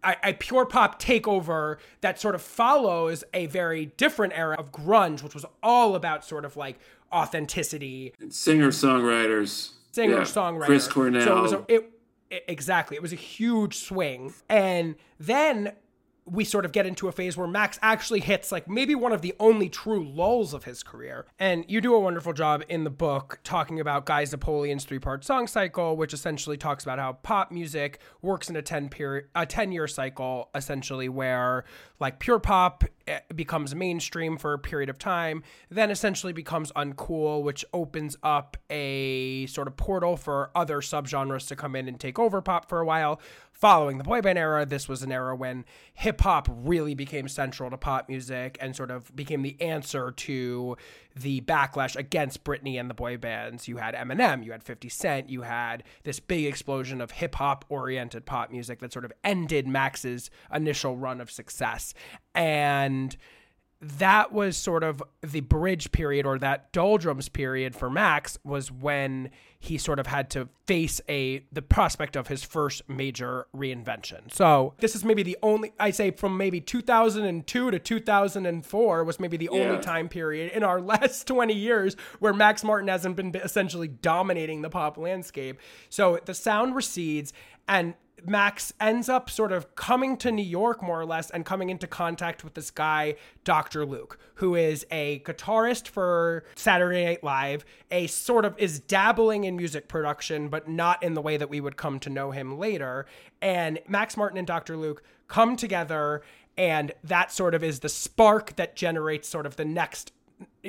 A, a pure pop takeover that sort of follows a very different era of grunge, which was all about sort of like authenticity, Singer songwriters. singer songwriter. Chris Cornell. So it was a, it, it- exactly. It was a huge swing, and then we sort of get into a phase where Max actually hits like maybe one of the only true lulls of his career. And you do a wonderful job in the book talking about Guy Zapoleon's three-part song cycle, which essentially talks about how pop music works in a 10 period a 10 year cycle essentially where like pure pop eh, becomes mainstream for a period of time, then essentially becomes uncool, which opens up a sort of portal for other subgenres to come in and take over pop for a while. Following the boy band era, this was an era when hip hop really became central to pop music and sort of became the answer to the backlash against Britney and the boy bands. You had Eminem, you had 50 Cent, you had this big explosion of hip hop oriented pop music that sort of ended Max's initial run of success. And that was sort of the bridge period or that doldrums period for Max was when he sort of had to face a the prospect of his first major reinvention. So this is maybe the only I say from maybe 2002 to 2004 was maybe the Yeah. only time period in our last 20 years where Max Martin hasn't been essentially dominating the pop landscape. So the sound recedes and Max ends up sort of coming to New York more or less and coming into contact with this guy, Dr. Luke, who is a guitarist for Saturday Night Live, a sort of is dabbling in music production, but not in the way that we would come to know him later. And Max Martin and Dr. Luke come together, and that sort of is the spark that generates sort of the next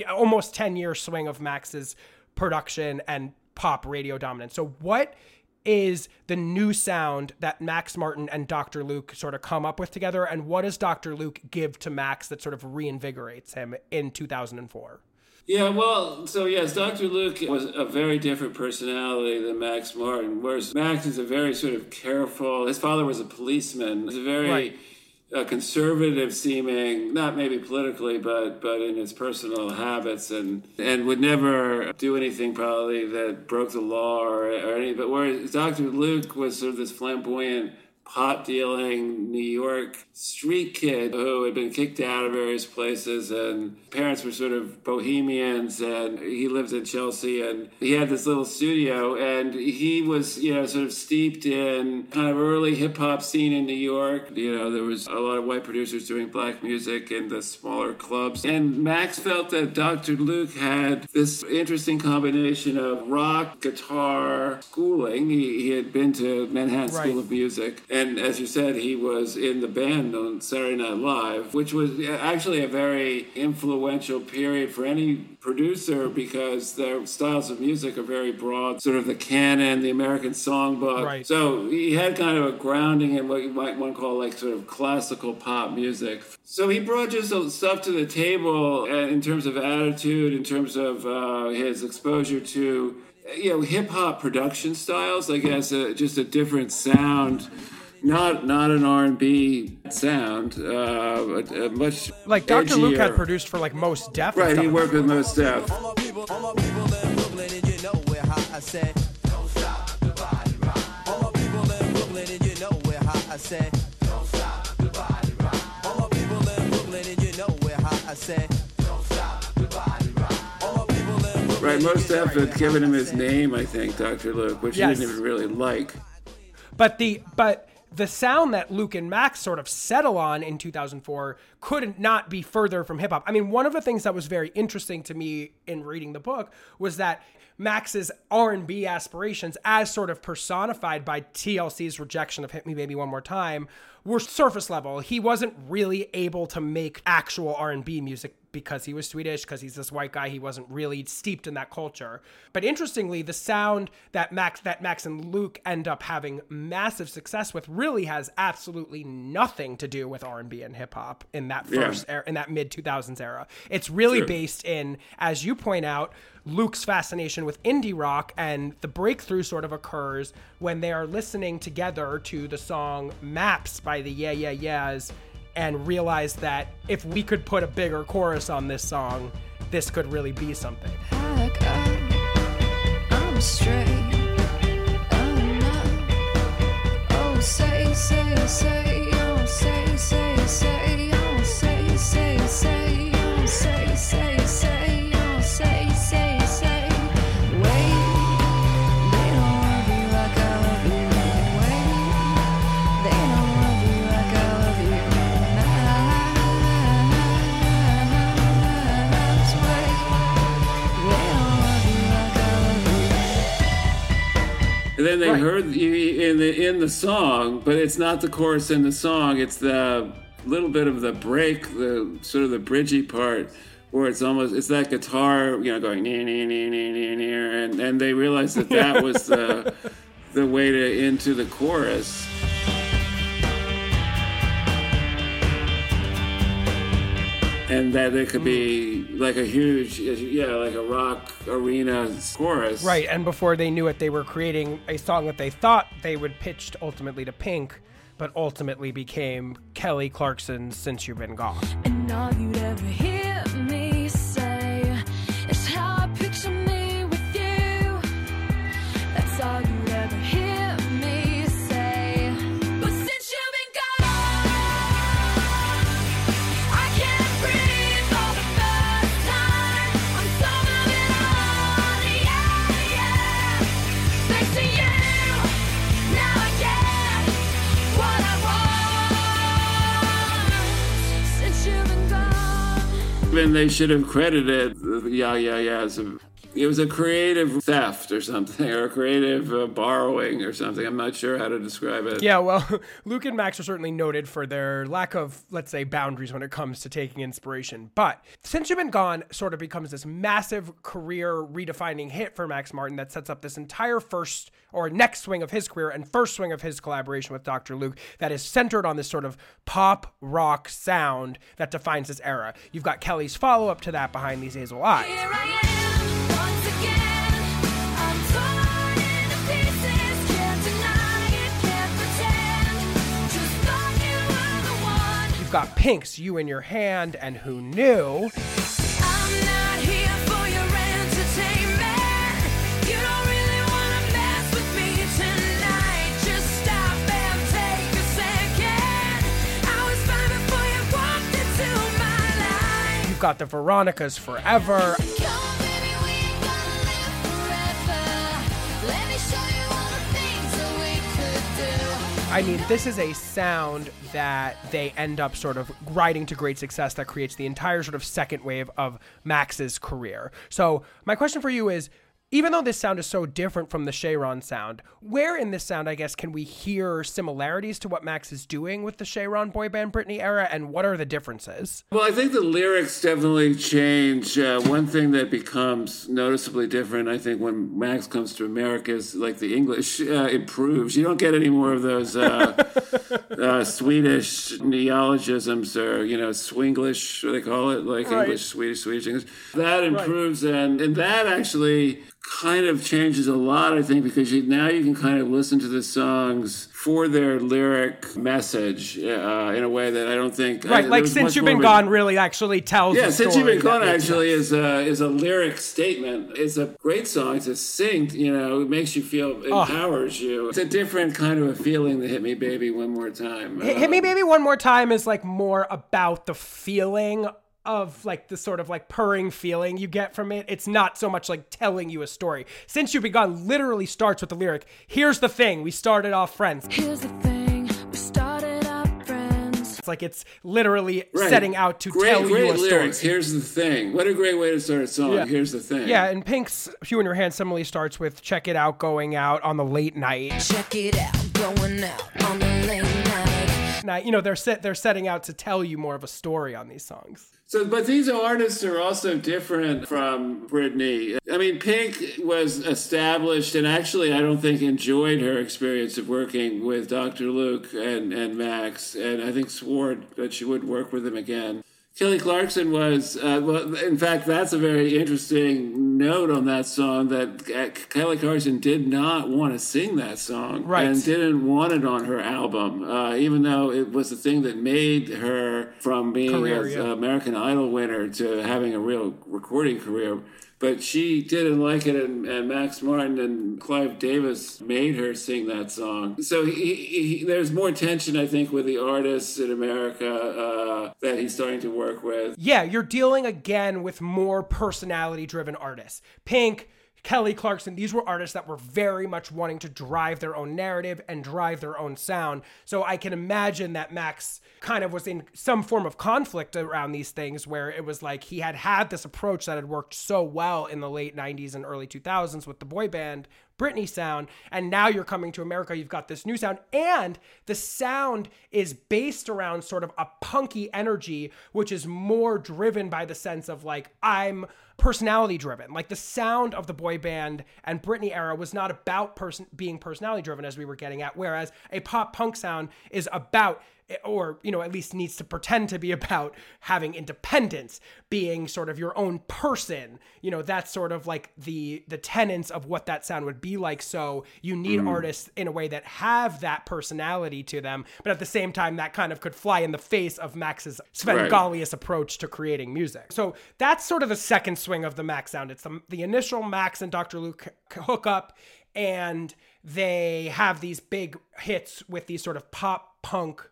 almost 10 year swing of Max's production and pop radio dominance. So, what is the new sound that Max Martin and Dr. Luke sort of come up with together? And what does Dr. Luke give to Max that sort of reinvigorates him in 2004? Yeah, well, so yes, Dr. Luke was a very different personality than Max Martin, whereas Max is a very sort of careful. His father was a policeman. He's a very Right. Uh, conservative seeming, not maybe politically, but but in his personal habits, and and would never do anything probably that broke the law or, or any. But whereas Dr. Luke was sort of this flamboyant pot dealing New York street kid who had been kicked out of various places and parents were sort of bohemians and he lived in Chelsea and he had this little studio and he was you know sort of steeped in kind of early hip hop scene in New York you know there was a lot of white producers doing black music in the smaller clubs and Max felt that Dr. Luke had this interesting combination of rock guitar schooling he, he had been to Manhattan Right. School of Music and as you said he was in the band on Saturday Night Live which was actually a very influential period for any producer because their styles of music are very broad sort of the canon the American songbook. Right. so he had kind of a grounding in what you might want to call like sort of classical pop music. So he brought just some stuff to the table uh, in terms of attitude in terms of uh, his exposure to you know hip hop production styles I guess uh, just a different sound not not an R&B sound uh, a much Like Dr. Luke had produced for like Mos Def. right he worked with Mos Def All my people, all my people in Brooklyn, and you know we're hot. I said, Don't stop the body rock. All my people in Brooklyn, and you know we're hot. I said, Don't stop the body rock. All my people in Brooklyn, and you know we're hot. I said, Don't stop the body rock. All my people in Brooklyn. right Mos Def had given him his name I think Dr. Luke which Yes. he didn't even really like But the but the sound that Luke and Max sort of settle on in 2004 couldn't not be further from hip hop. I mean, one of the things that was very interesting to me in reading the book was that Max's R&B aspirations as sort of personified by TLC's rejection of Hit Me Baby One More Time were surface level. He wasn't really able to make actual R&B music because he was Swedish, because he's this white guy, he wasn't really steeped in that culture. But interestingly, the sound that Max that Max and Luke end up having massive success with really has absolutely nothing to do with R&B and hip hop in that Yeah. first era, in that mid 2000s era. It's really Sure. based in as you point out, Luke's fascination with indie rock and the breakthrough sort of occurs when they are listening together to the song Maps by the Yeah Yeah Yeahs and realized that if we could put a bigger chorus on this song, this could really be something. Oh, say, say, say, And then they Right. heard in the in the song, but it's not the chorus in the song. It's the little bit of the break, the sort of the bridgy part, where it's almost it's that guitar, you know, going near near near near near near, and and they realized that that was the the way to into the chorus. And mm-hmm. that it could be mm-hmm. like a huge, yeah, like a rock arena chorus. Right, and before they knew it, they were creating a song that they thought they would pitch ultimately to Pink, but ultimately became Kelly Clarkson's Since You've Been Gone. They should have credited the Yeah Yeah Yeah it was a creative theft or something, or a creative uh, borrowing or something. I'm not sure how to describe it. Yeah, well, Luke and Max are certainly noted for their lack of, let's say, boundaries when it comes to taking inspiration. But Since You've Been Gone sort of becomes this massive career redefining hit for Max Martin that sets up this entire first or next swing of his career and first swing of his collaboration with Dr. Luke that is centered on this sort of pop rock sound that defines this era. You've got Kelly's follow up to that behind these hazel eyes. You've got Pink's You in Your Hand and Who Knew. I'm not here for I mean, this is a sound that they end up sort of riding to great success that creates the entire sort of second wave of Max's career. So, my question for you is even though this sound is so different from the Cheiron sound, where in this sound, I guess, can we hear similarities to what Max is doing with the Cheiron boy band Britney era, and what are the differences? Well, I think the lyrics definitely change. Uh, one thing that becomes noticeably different, I think, when Max comes to America is like the English uh, improves. You don't get any more of those uh, uh, Swedish neologisms or, you know, Swinglish, what they call it, like Right. English, Swedish, Swedish English. That improves, and, and that actually kind of changes a lot, I think, because you, now you can kind of listen to the songs for their lyric message uh, in a way that I don't think. Right, there like Since You've Been Gone really actually tells yeah, since you've been gone, actually sense. is a is a lyric statement. It's a great song. It's a succinct. You know, it makes you feel Oh. empowers you. It's a different kind of a feeling that hit me, baby, one more time. Hit, Uh, Hit Me Baby One More Time is like more about the feeling of like the sort of like purring feeling you get from it. It's not so much like telling you a story. Since You've Been Gone literally starts with the lyric, here's the thing, we started off friends. Here's the thing, we started up friends. It's like it's literally right. setting out to great, tell great you a lyrics. story. Here's the thing. What a great way to start a song. Yeah. Here's the thing. Yeah, and Pink's Hue in Your Hand similarly starts with check it out going out on the late night. Check it out, going out on the late night. Night, you know, they're set they're setting out to tell you more of a story on these songs. So, but these artists are also different from Britney. I mean, Pink was established and actually, I don't think enjoyed her experience of working with Dr. Luke and, and Max, and I think swore that she would work with him again. Kelly Clarkson was, uh, well, in fact, that's a very interesting note on that song that uh, Kelly Clarkson did not want to sing that song Right. and didn't want it on her album, uh, even though it was the thing that made her from being Career, a, yeah. American Idol winner to having a real recording career. But she didn't like it, and, and Max Martin and Clive Davis made her sing that song. So he, he, there's more tension, I think, with the artists in America uh, that he's starting to work with. Yeah, you're dealing again with more personality driven artists. Pink, Kelly Clarkson, these were artists that were very much wanting to drive their own narrative and drive their own sound. So I can imagine that Max kind of was in some form of conflict around these things where it was like he had had this approach that had worked so well in the late 90s and early 2000s with the boy band Britney sound, and now you're coming to America, you've got this new sound, and the sound is based around sort of a punky energy, which is more driven by the sense of like, I'm personality driven. Like the sound of the boy band and Britney era was not about person being personality driven as we were getting at, whereas a pop punk sound is about or you know at least needs to pretend to be about having independence being sort of your own person. You know that's sort of like the the tenets of what that sound would be like. So you need mm. artists in a way that have that personality to them but at the same time that kind of could fly in the face of max's Svengalius approach to creating music. So that's sort of the second swing of the max sound. It's the, the initial max and dr luke hookup and they have these big hits with these sort of pop punk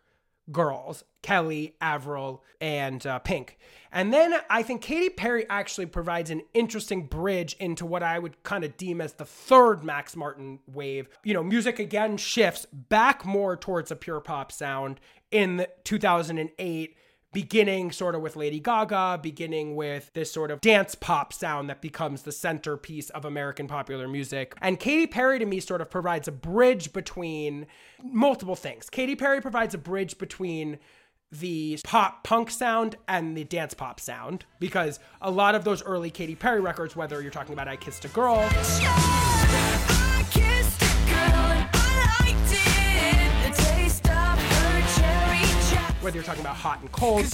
girls Kelly, Avril, and uh, Pink. And then I think Katy Perry actually provides an interesting bridge into what I would kind of deem as the third Max Martin wave. You know, music again shifts back more towards a pure pop sound in 2008 beginning sort of with Lady Gaga, beginning with this sort of dance pop sound that becomes the centerpiece of American popular music. And Katy Perry to me sort of provides a bridge between multiple things. Katy Perry provides a bridge between the pop punk sound and the dance pop sound because a lot of those early Katy Perry records, whether you're talking about I Kissed a Girl, whether you're talking about Hot and Cold,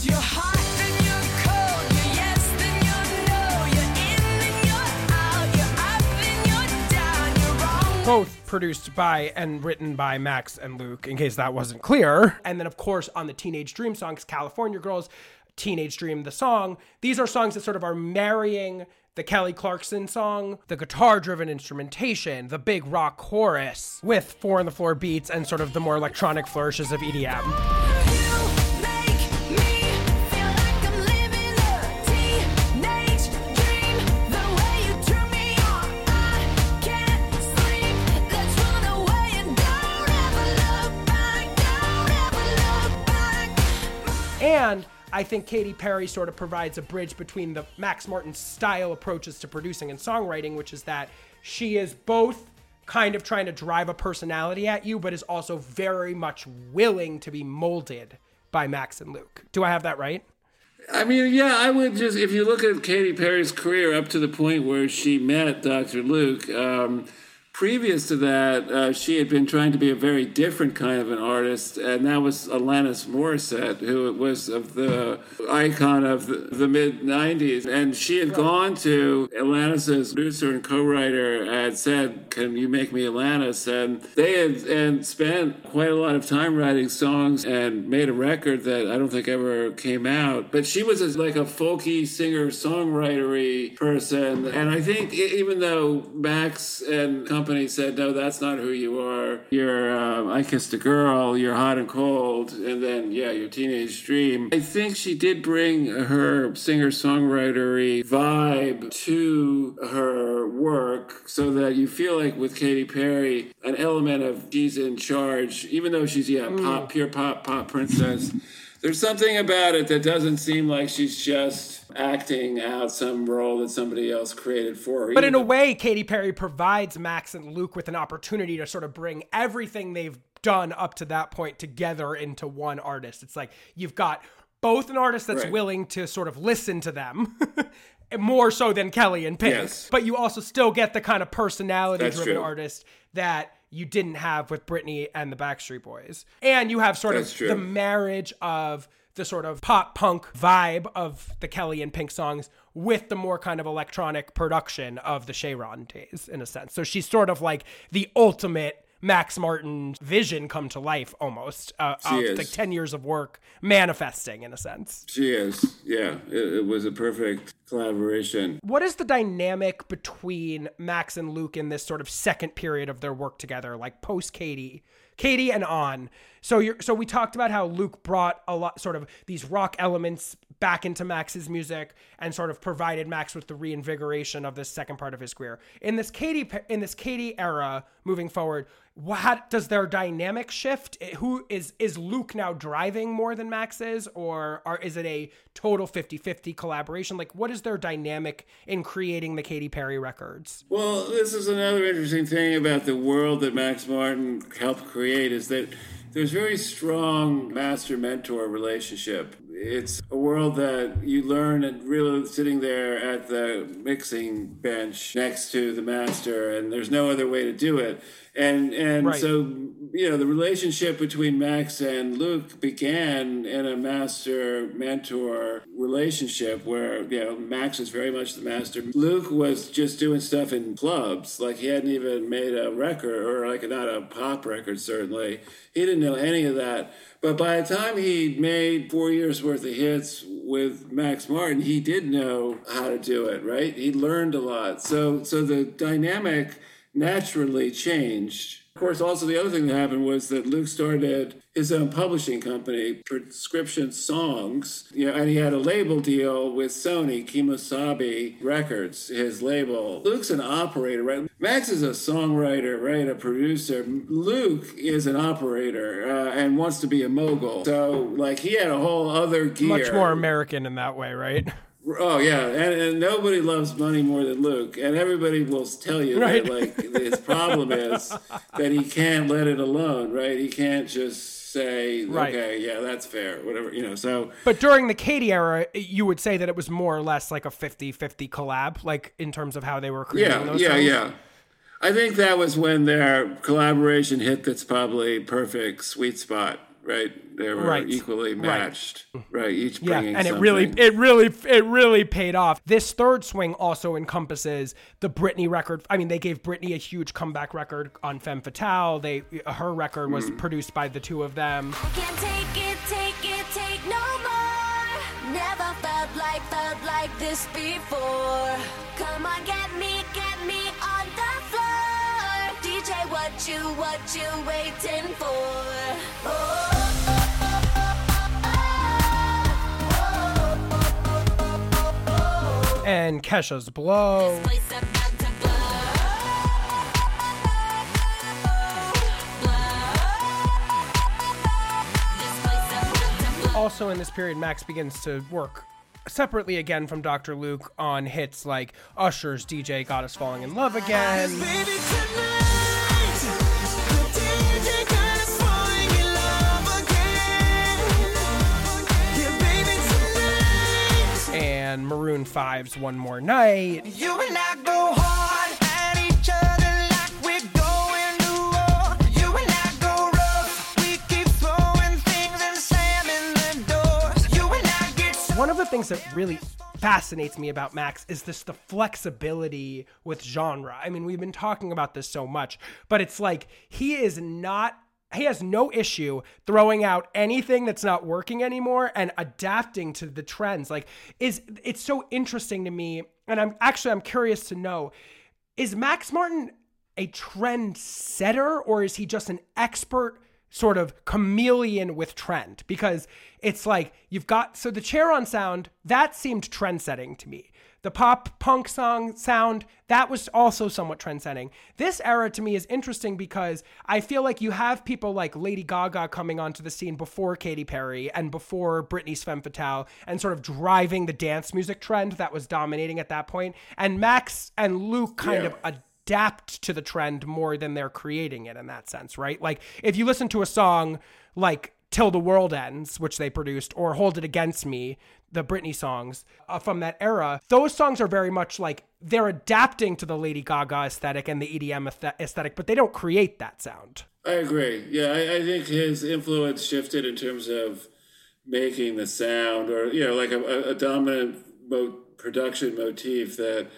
both produced by and written by Max and Luke, in case that wasn't clear. And then, of course, on the Teenage Dream songs, California Girls, Teenage Dream, the song, these are songs that sort of are marrying the Kelly Clarkson song, the guitar driven instrumentation, the big rock chorus with four on the floor beats and sort of the more electronic flourishes of EDM. I think Katy Perry sort of provides a bridge between the Max Martin style approaches to producing and songwriting, which is that she is both kind of trying to drive a personality at you, but is also very much willing to be molded by Max and Luke. Do I have that right? I mean, yeah, I would just if you look at Katy Perry's career up to the point where she met Dr. Luke. Um, previous to that, uh, she had been trying to be a very different kind of an artist, and that was Alanis Morissette, who was of the icon of the, the mid '90s. And she had gone to Alanis's producer and co-writer had said, "Can you make me Alanis?" And they had and spent quite a lot of time writing songs and made a record that I don't think ever came out. But she was a, like a folky singer songwritery person, and I think even though Max and company said, "No, that's not who you are. You're um, I kissed a girl. You're hot and cold, and then yeah, your teenage dream." I think she did bring her singer songwritery vibe to her work, so that you feel like with Katy Perry, an element of she's in charge, even though she's yeah pop, pure pop, pop princess. There's something about it that doesn't seem like she's just acting out some role that somebody else created for her. But in a way, Katy Perry provides Max and Luke with an opportunity to sort of bring everything they've done up to that point together into one artist. It's like you've got both an artist that's Right. willing to sort of listen to them. More so than Kelly and Pink, Yes. but you also still get the kind of personality-driven artist that you didn't have with Britney and the Backstreet Boys, and you have sort That's of true. the marriage of the sort of pop punk vibe of the Kelly and Pink songs with the more kind of electronic production of the Cheiron days, in a sense. So she's sort of like the ultimate Max Martin vision come to life almost uh, She of is. like 10 years of work manifesting in a sense. She is, yeah. It, it was a perfect collaboration. What is the dynamic between Max and Luke in this sort of second period of their work together, like post Katy, Katy and on? So you're so we talked about how Luke brought a lot sort of these rock elements back into Max's music and sort of provided Max with the reinvigoration of this second part of his career. In this Katy in this Katy era moving forward, what does their dynamic shift? Who is is Luke now driving more than Max is or are, is it a total 50-50 collaboration? Like what is their dynamic in creating the Katy Perry records? Well, this is another interesting thing about the world that Max Martin helped create is that there's very strong master mentor relationship. It's a world that you learn and really sitting there at the mixing bench next to the master, and there's no other way to do it. And and Right. so you know the relationship between Max and Luke began in a master mentor relationship where you know Max was very much the master. Luke was just doing stuff in clubs, like he hadn't even made a record or like not a pop record certainly. He didn't know any of that. But by the time he made four years worth of hits with Max Martin, he did know how to do it, right? He learned a lot. So so the dynamic naturally changed. Of course, also the other thing that happened was that Luke started his own publishing company, Prescription Songs, you know, and he had a label deal with Sony, Kemosabe Records, his label. Luke's an operator, right? Max is a songwriter, right? A producer. Luke is an operator uh, and wants to be a mogul. So, like, he had a whole other gear. Much more American in that way, right? Oh yeah, and, and nobody loves money more than Luke, and everybody will tell you Right. that like his problem is that he can't let it alone, right? He can't just say, Right. okay, yeah, that's fair, whatever, you know. So But during the Katy era, you would say that it was more or less like a 50-50 collab, like in terms of how they were creating yeah, those yeah, songs. yeah. I think that was when their collaboration hit that's probably perfect sweet spot, right? They were Right. equally matched, right? Each Yeah, bringing and it something. really, it really, it really paid off. This third swing also encompasses the Britney record. I mean, they gave Britney a huge comeback record on Femme Fatale. They, her record was Mm. produced by the two of them. Can't take it, take it, take no more. Never felt like, felt like this before. Come on, get me, get me on the floor. DJ, what you, what you waiting for? Oh. And Kesha's Blow. Also, in this period, Max begins to work separately again from Dr. Luke on hits like Usher's DJ Got Us Falling in Love Again. And Maroon 5's One More Night. you and I go hard at each other like we're going to war. You and I go rough, we keep throwing things and slamming the doors. You and I get so One of the things that really fascinates me about Max is this the flexibility with genre. I mean, we've been talking about this so much, but it's like he is not he has no issue throwing out anything that's not working anymore and adapting to the trends. Like is it's so interesting to me and I'm actually I'm curious to know is Max Martin a trend setter or is he just an expert sort of chameleon with trend because it's like you've got so the Cheiron sound that seemed trend setting to me the pop punk song sound that was also somewhat trend setting this era to me is interesting because i feel like you have people like lady gaga coming onto the scene before Katy Perry and before Britney's Femme Fatale and sort of driving the dance music trend that was dominating at that point and Max and Luke kind Yeah. of adapt to the trend more than they're creating it in that sense, right? Like if you listen to a song like Till the World Ends, which they produced, or Hold It Against Me, the Britney songs uh, from that era, those songs are very much like they're adapting to the Lady Gaga aesthetic and the EDM aesthetic, but they don't create that sound. I agree. Yeah, I, I think his influence shifted in terms of making the sound, or you know, like a, a- dominant mo- production motif that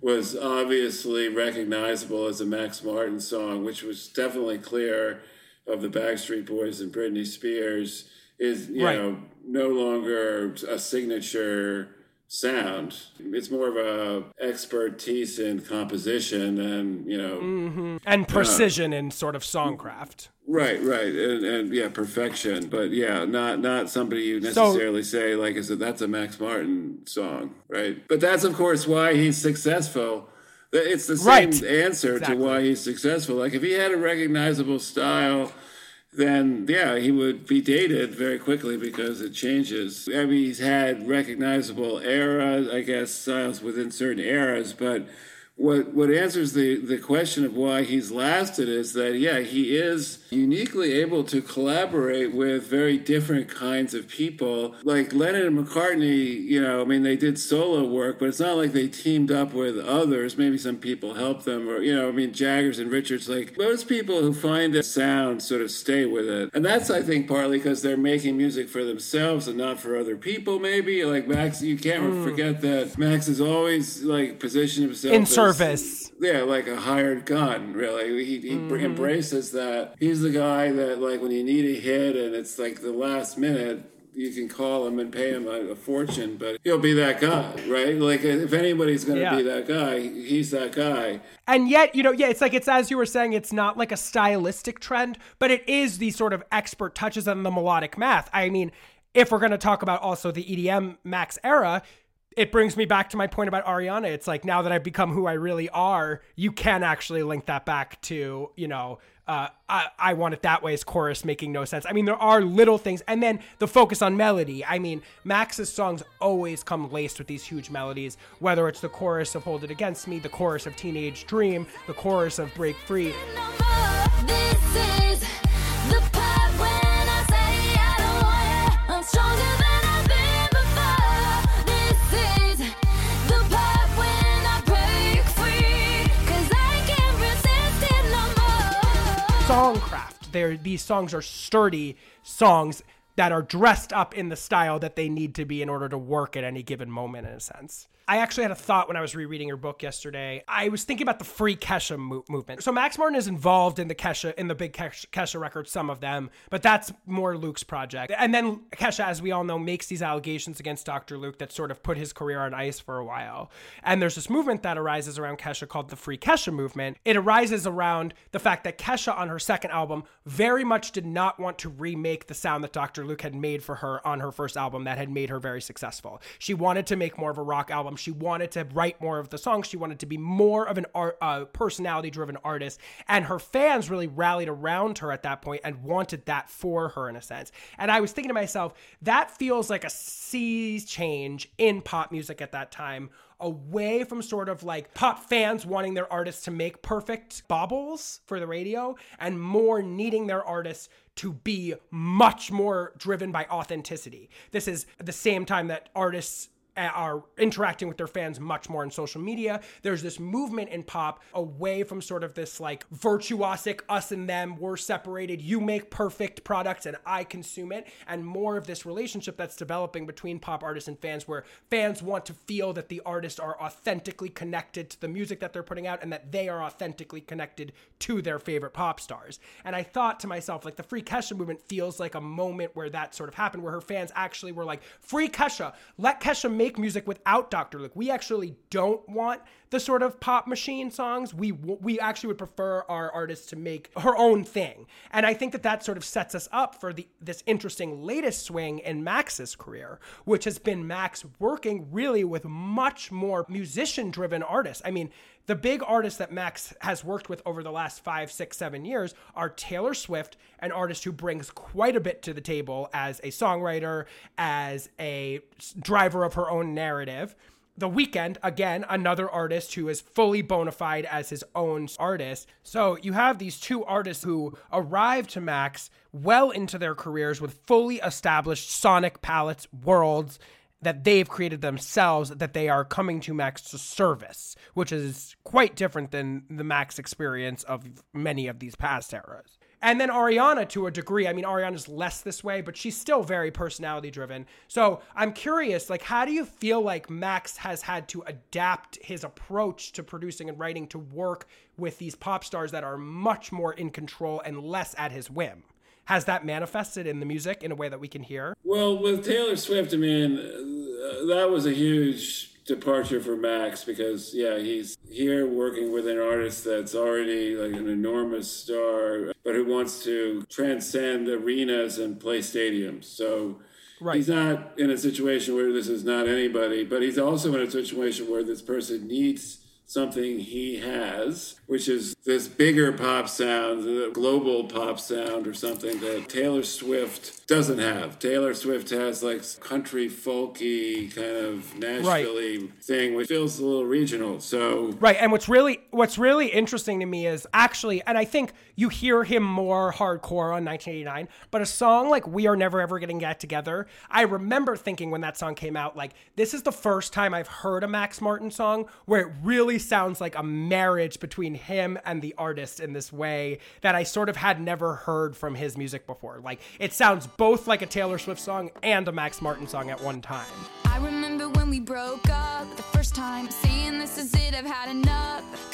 was obviously recognizable as a Max Martin song, which was definitely clear of the Backstreet Boys and Britney Spears, is you Right. know no longer a signature sound. It's more of a expertise in composition and you know. Mm-hmm. And uh, precision in sort of songcraft. Right, right, and, and yeah, perfection. But yeah, not not somebody you So- necessarily say like, I said that's a Max Martin song, right? But that's of course why he's successful. It's the same Right. answer Exactly. to why he's successful. Like if he had a recognizable style, then yeah, he would be dated very quickly because it changes. I mean, he's had recognizable eras, I guess, styles within certain eras, but what what answers the the question of why he's lasted is that yeah he is uniquely able to collaborate with very different kinds of people like Lennon and McCartney you know I mean they did solo work but it's not like they teamed up with others maybe some people helped them or you know I mean Jaggers and Richards like most people who find a sound sort of stay with it and that's I think partly because they're making music for themselves and not for other people maybe like Max you can't forget that Max is always like positioned himself In as- service. yeah, like a hired gun, really. He, he Mm-hmm. embraces that. He's the guy that, like, when you need a hit and it's like the last minute, you can call him and pay him a, a fortune, but he'll be that guy, right? Like, if anybody's going to Yeah. be that guy, he's that guy. And yet, you know, yeah, it's like it's as you were saying, it's not like a stylistic trend, but it is these sort of expert touches on the melodic math. I mean, if we're going to talk about also the EDM Max era, it brings me back to my point about Ariana. It's like now that I've become who I really are, you can actually link that back to, you know, uh, I, I want it that way as chorus making no sense. I mean, there are little things. And then the focus on melody. I mean, Max's songs always come laced with these huge melodies, whether it's the chorus of Hold It Against Me, the chorus of Teenage Dream, the chorus of Break Free. These songs are sturdy songs that are dressed up in the style that they need to be in order to work at any given moment, in a sense. I actually had a thought when I was rereading your book yesterday. I was thinking about the free Kesha mo- movement. So Max Martin is involved in the Kesha in the big Kesha, Kesha records, some of them, but that's more Luke's project. And then Kesha, as we all know, makes these allegations against Dr. Luke that sort of put his career on ice for a while. And there's this movement that arises around Kesha called the Free Kesha movement. It arises around the fact that Kesha on her second album very much did not want to remake the sound that Dr. Luke had made for her on her first album that had made her very successful. She wanted to make more of a rock album. She wanted to write more of the songs. She wanted to be more of an art, uh, personality-driven artist, and her fans really rallied around her at that point and wanted that for her in a sense. And I was thinking to myself, that feels like a sea change in pop music at that time away from sort of like pop fans wanting their artists to make perfect baubles for the radio and more needing their artists to be much more driven by authenticity. This is the same time that artists are interacting with their fans much more on social media. There's this movement in pop away from sort of this like virtuosic us and them, we're separated, you make perfect products and I consume it, and more of this relationship that's developing between pop artists and fans where fans want to feel that the artists are authentically connected to the music that they're putting out and that they are authentically connected to their favorite pop stars. And I thought to myself, like the Free Kesha movement feels like a moment where that sort of happened, where her fans actually were like, Free Kesha, let Kesha make music without Dr. Luke. We actually don't want the sort of pop machine songs. We we actually would prefer our artists to make her own thing. And I think that that sort of sets us up for the this interesting latest swing in Max's career, which has been Max working really with much more musician driven artists. I mean, the big artists that Max has worked with over the last five, six, seven years are Taylor Swift, an artist who brings quite a bit to the table as a songwriter, as a driver of her own narrative. The Weeknd, again, another artist who is fully bona fide as his own artist. So you have these two artists who arrived to Max well into their careers with fully established sonic palettes, worlds, that they've created themselves that they are coming to Max to service, which is quite different than the Max experience of many of these past eras. And then Ariana, to a degree, I mean, Ariana's less this way, but she's still very personality driven. So I'm curious, like, how do you feel like Max has had to adapt his approach to producing and writing to work with these pop stars that are much more in control and less at his whim? Has that manifested in the music in a way that we can hear? Well, with Taylor Swift, I mean, uh, that was a huge departure for Max because, yeah, he's here working with an artist that's already like an enormous star, but who wants to transcend arenas and play stadiums. So Right. he's not in a situation where this is not anybody, but he's also in a situation where this person needs something he has, which is this bigger pop sound, the global pop sound or something that Taylor Swift doesn't have. Taylor Swift has like country folky kind of Nashville thing, which feels a little regional. So Right, and what's really what's really interesting to me is actually, and I think you hear him more hardcore on 1989, but a song like "We Are Never Ever Getting Back Together," I remember thinking when that song came out, like this is the first time I've heard a Max Martin song where it really sounds like a marriage between him and the artist in this way that I sort of had never heard from his music before. Like it sounds both like a Taylor Swift song and a Max Martin song at one time. I remember when we broke up the first time, saying this is it, I've had enough.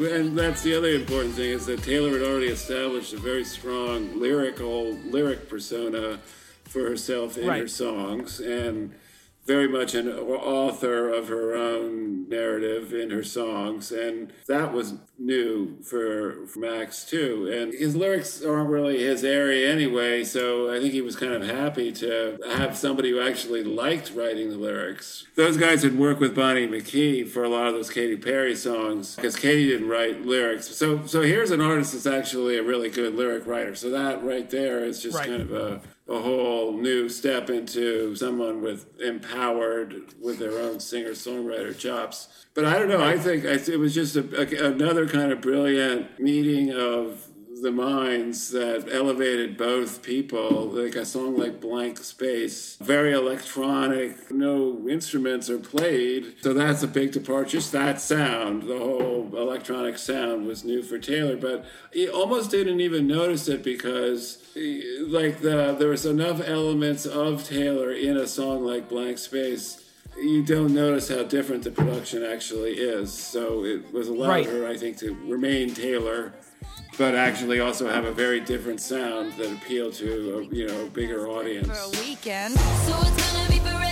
and that's the other important thing is that Taylor had already established a very strong lyrical lyric persona for herself in her songs, and very much an author of her own narrative in her songs, and that was new for, for Max too. And his lyrics aren't really his area anyway, so I think he was kind of happy to have somebody who actually liked writing the lyrics. Those guys had worked with Bonnie McKee for a lot of those Katy Perry songs because Katy didn't write lyrics. So, so here's an artist that's actually a really good lyric writer. So that right there is just Right. kind of a a whole new step into someone with empowered with their own singer songwriter chops. But I don't know. I think it was just a, a- another kind of brilliant meeting of the minds that elevated both people. Like a song like Blank Space, very electronic, no instruments are played. So that's a big departure. Just that sound, the whole electronic sound was new for Taylor, but he almost didn't even notice it because like the there was enough elements of Taylor in a song like Blank Space. You don't notice how different the production actually is. So it was allowed Right. her, I think, to remain Taylor, but actually also have a very different sound that appeal to a you know bigger audience. For a weekend. So it's gonna be forever,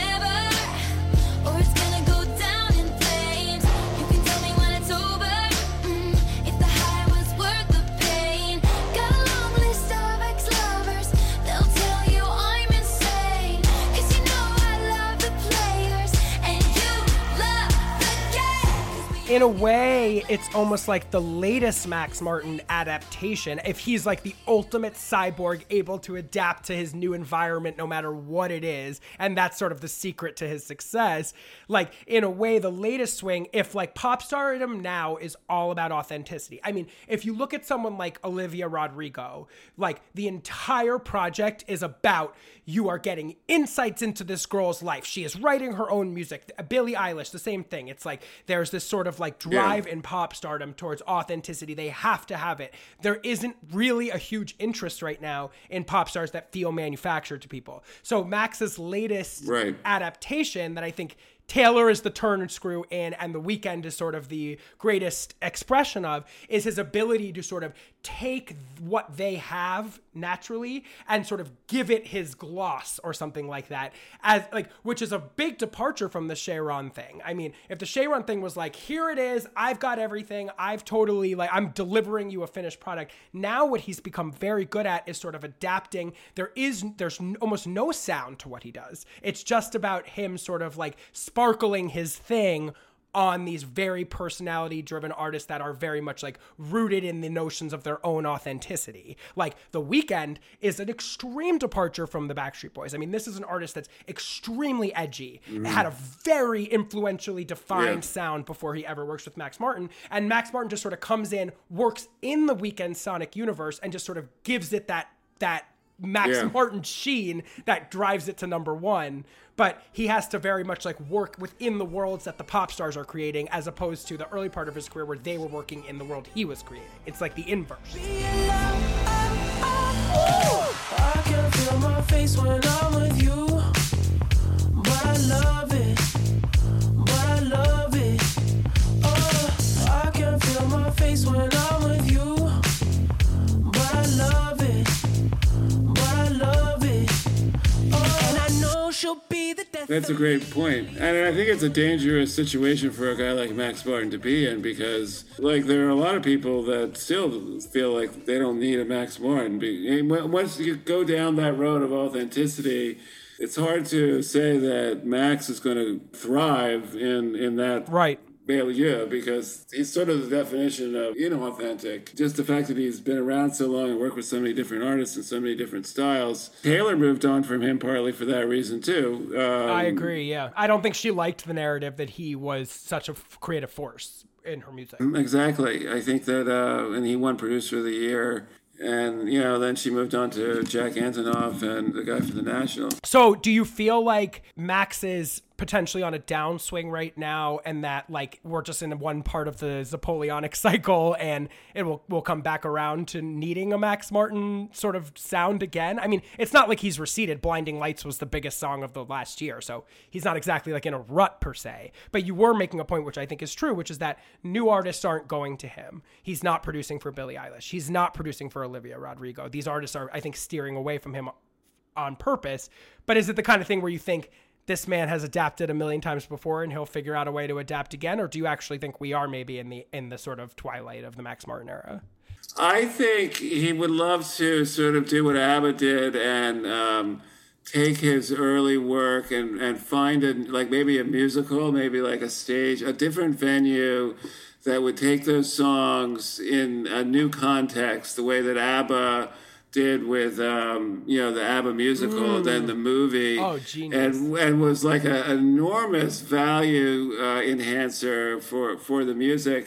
in a way, it's almost like the latest Max Martin adaptation. If he's like the ultimate cyborg able to adapt to his new environment no matter what it is, and that's sort of the secret to his success. Like, in a way, the latest swing, if like pop stardom now is all about authenticity. I mean, if you look at someone like Olivia Rodrigo, like the entire project is about you are getting insights into this girl's life. She is writing her own music. Billie Eilish, the same thing. It's like there's this sort of like drive in pop stardom towards authenticity. They have to have it. There isn't really a huge interest right now in pop stars that feel manufactured to people. So Max's latest Right. adaptation that I think Taylor is the turn screw in, and the Weeknd is sort of the greatest expression of, is his ability to sort of take what they have naturally and sort of give it his gloss or something like that. As like, which is a big departure from the Cheiron thing. I mean, if the Cheiron thing was like, here it is, I've got everything, I've totally like I'm delivering you a finished product. Now what he's become very good at is sort of adapting. There is there's almost no sound to what he does. It's just about him sort of like sparkling his thing on these very personality driven artists that are very much like rooted in the notions of their own authenticity. Like The Weeknd is an extreme departure from the Backstreet Boys. I mean, this is an artist that's extremely edgy, mm-hmm. had a very influentially defined Yeah. sound before he ever works with Max Martin. And Max Martin just sort of comes in, works in the Weeknd Sonic universe, and just sort of gives it that that Max yeah. Martin Sheen that drives it to number one. But he has to very much like work within the worlds that the pop stars are creating, as opposed to the early part of his career where they were working in the world he was creating. It's like the inverse. face when That's a great point. And I think it's a dangerous situation for a guy like Max Martin to be in because, like, there are a lot of people that still feel like they don't need a Max Martin. And Once you go down that road of authenticity, it's hard to say that Max is going to thrive in, in that Right. Milieu because he's sort of the definition of inauthentic. Just the fact that he's been around so long and worked with so many different artists and so many different styles. Taylor moved on from him partly for that reason too. Um, I agree. Yeah, I don't think she liked the narrative that he was such a f- creative force in her music. Exactly. I think that, uh, and he won Producer of the Year. And, you know, then she moved on to Jack Antonoff and the guy from The National. So, do you feel like Max is potentially on a downswing right now, and that like we're just in one part of the Zapoleonic cycle, and it will will come back around to needing a Max Martin sort of sound again? I mean, it's not like he's receded. Blinding Lights was the biggest song of the last year, so he's not exactly like in a rut per se. But you were making a point, which I think is true, which is that new artists aren't going to him. He's not producing for Billie Eilish. He's not producing for Olivia Rodrigo. These artists are, I think, steering away from him on purpose. But is it the kind of thing where you think this man has adapted a million times before and he'll figure out a way to adapt again, or do you actually think we are maybe in the in the sort of twilight of the Max Martin era? I think he would love to sort of do what ABBA did and um, take his early work and, and find a, like maybe a musical, maybe like a stage, a different venue that would take those songs in a new context, the way that ABBA did with um, you know the ABBA musical, then the movie, Oh, and and was like an enormous value uh, enhancer for for the music.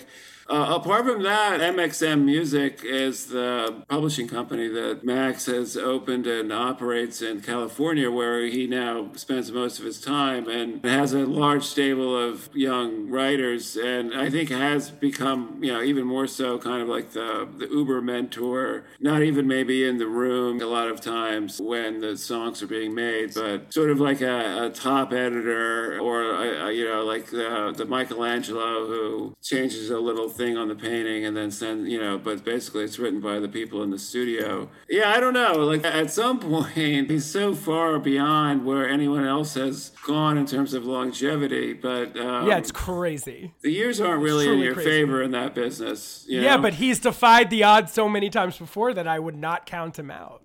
Uh, apart from that, MXM Music is the publishing company that Max has opened and operates in California, where he now spends most of his time and has a large stable of young writers, and I think has become, you know, even more so kind of like the, the Uber mentor, not even maybe in the room a lot of times when the songs are being made, but sort of like a, a top editor or, a, a, you know, like the, the Michelangelo who changes a little thing on the painting and then send, you know, but basically it's written by the people in the studio. Yeah, I don't know. Like at some point, he's so far beyond where anyone else has gone in terms of longevity, but um, yeah, it's crazy. the years aren't really in your crazy. favor in that business. Yeah, know? but he's defied the odds so many times before that I would not count him out.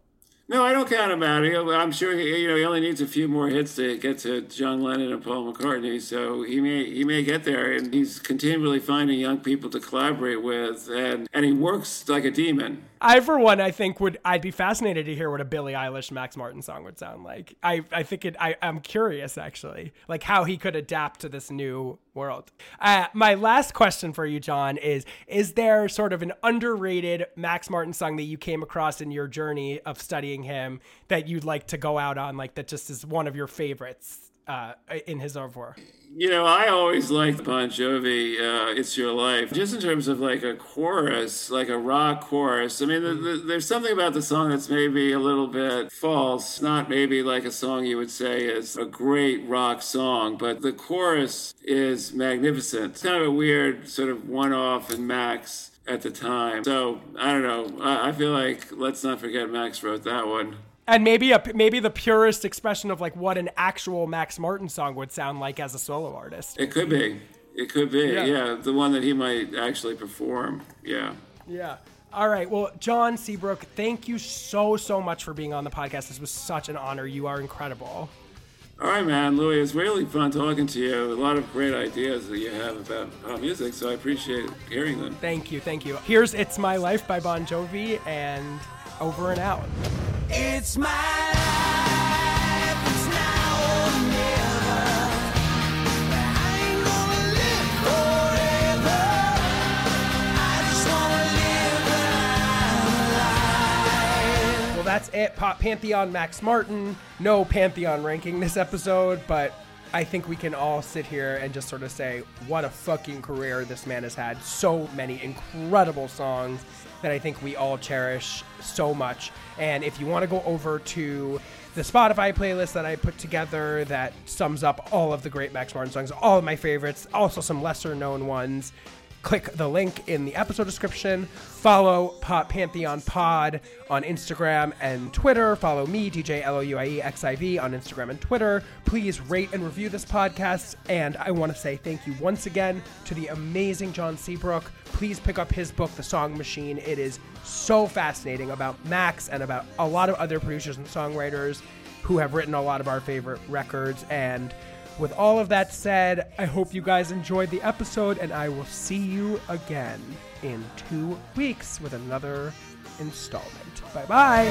No, I don't count him out. I'm sure he, you know he only needs a few more hits to get to John Lennon and Paul McCartney. So he may he may get there, and he's continually finding young people to collaborate with, and and he works like a demon. I, for one, I think would I'd be fascinated to hear what a Billie Eilish Max Martin song would sound like. I, I think it. I, I'm curious actually, like how he could adapt to this new world. Uh, my last question for you, John, is: Is there sort of an underrated Max Martin song that you came across in your journey of studying him that you'd like to go out on, like that just is one of your favorites uh, in his oeuvre? You know, I always liked Bon Jovi, uh, It's Your Life, just in terms of like a chorus, like a rock chorus. I mean, the, the, there's something about the song that's maybe a little bit false, not maybe like a song you would say is a great rock song, but the chorus is magnificent. It's kind of a weird sort of one off in Max at the time. So, I don't know. I, I feel like let's not forget Max wrote that one. And maybe a maybe the purest expression of like what an actual Max Martin song would sound like as a solo artist. It could be. It could be. Yeah. yeah the one that he might actually perform. Yeah. Yeah. All right. Well, John Seabrook, thank you so so much for being on the podcast. This was such an honor. You are incredible. All right, man, Louie, it's really fun talking to you. A lot of great ideas that you have about pop music, so I appreciate hearing them. Thank you. Thank you. Here's "It's My Life" by Bon Jovi, and over and out. It's my life, it's now or never. I ain't gonna live forever. I just wanna live my life. Well, that's it. Pop Pantheon Max Martin. No Pantheon ranking this episode, but I think we can all sit here and just sort of say what a fucking career this man has had. So many incredible songs that I think we all cherish so much. And if you want to go over to the Spotify playlist that I put together that sums up all of the great Max Martin songs, all of my favorites, also some lesser known ones click the link in the episode description. Follow Pop Pantheon Pod on Instagram and Twitter. Follow me, DJ L-O-U-I-E X-I-V on Instagram and Twitter. Please rate and review this podcast. And I want to say thank you once again to the amazing John Seabrook. Please pick up his book, The Song Machine. It is so fascinating about Max and about a lot of other producers and songwriters who have written a lot of our favorite records. And with all of that said, I hope you guys enjoyed the episode, and I will see you again in two weeks with another installment. Bye bye.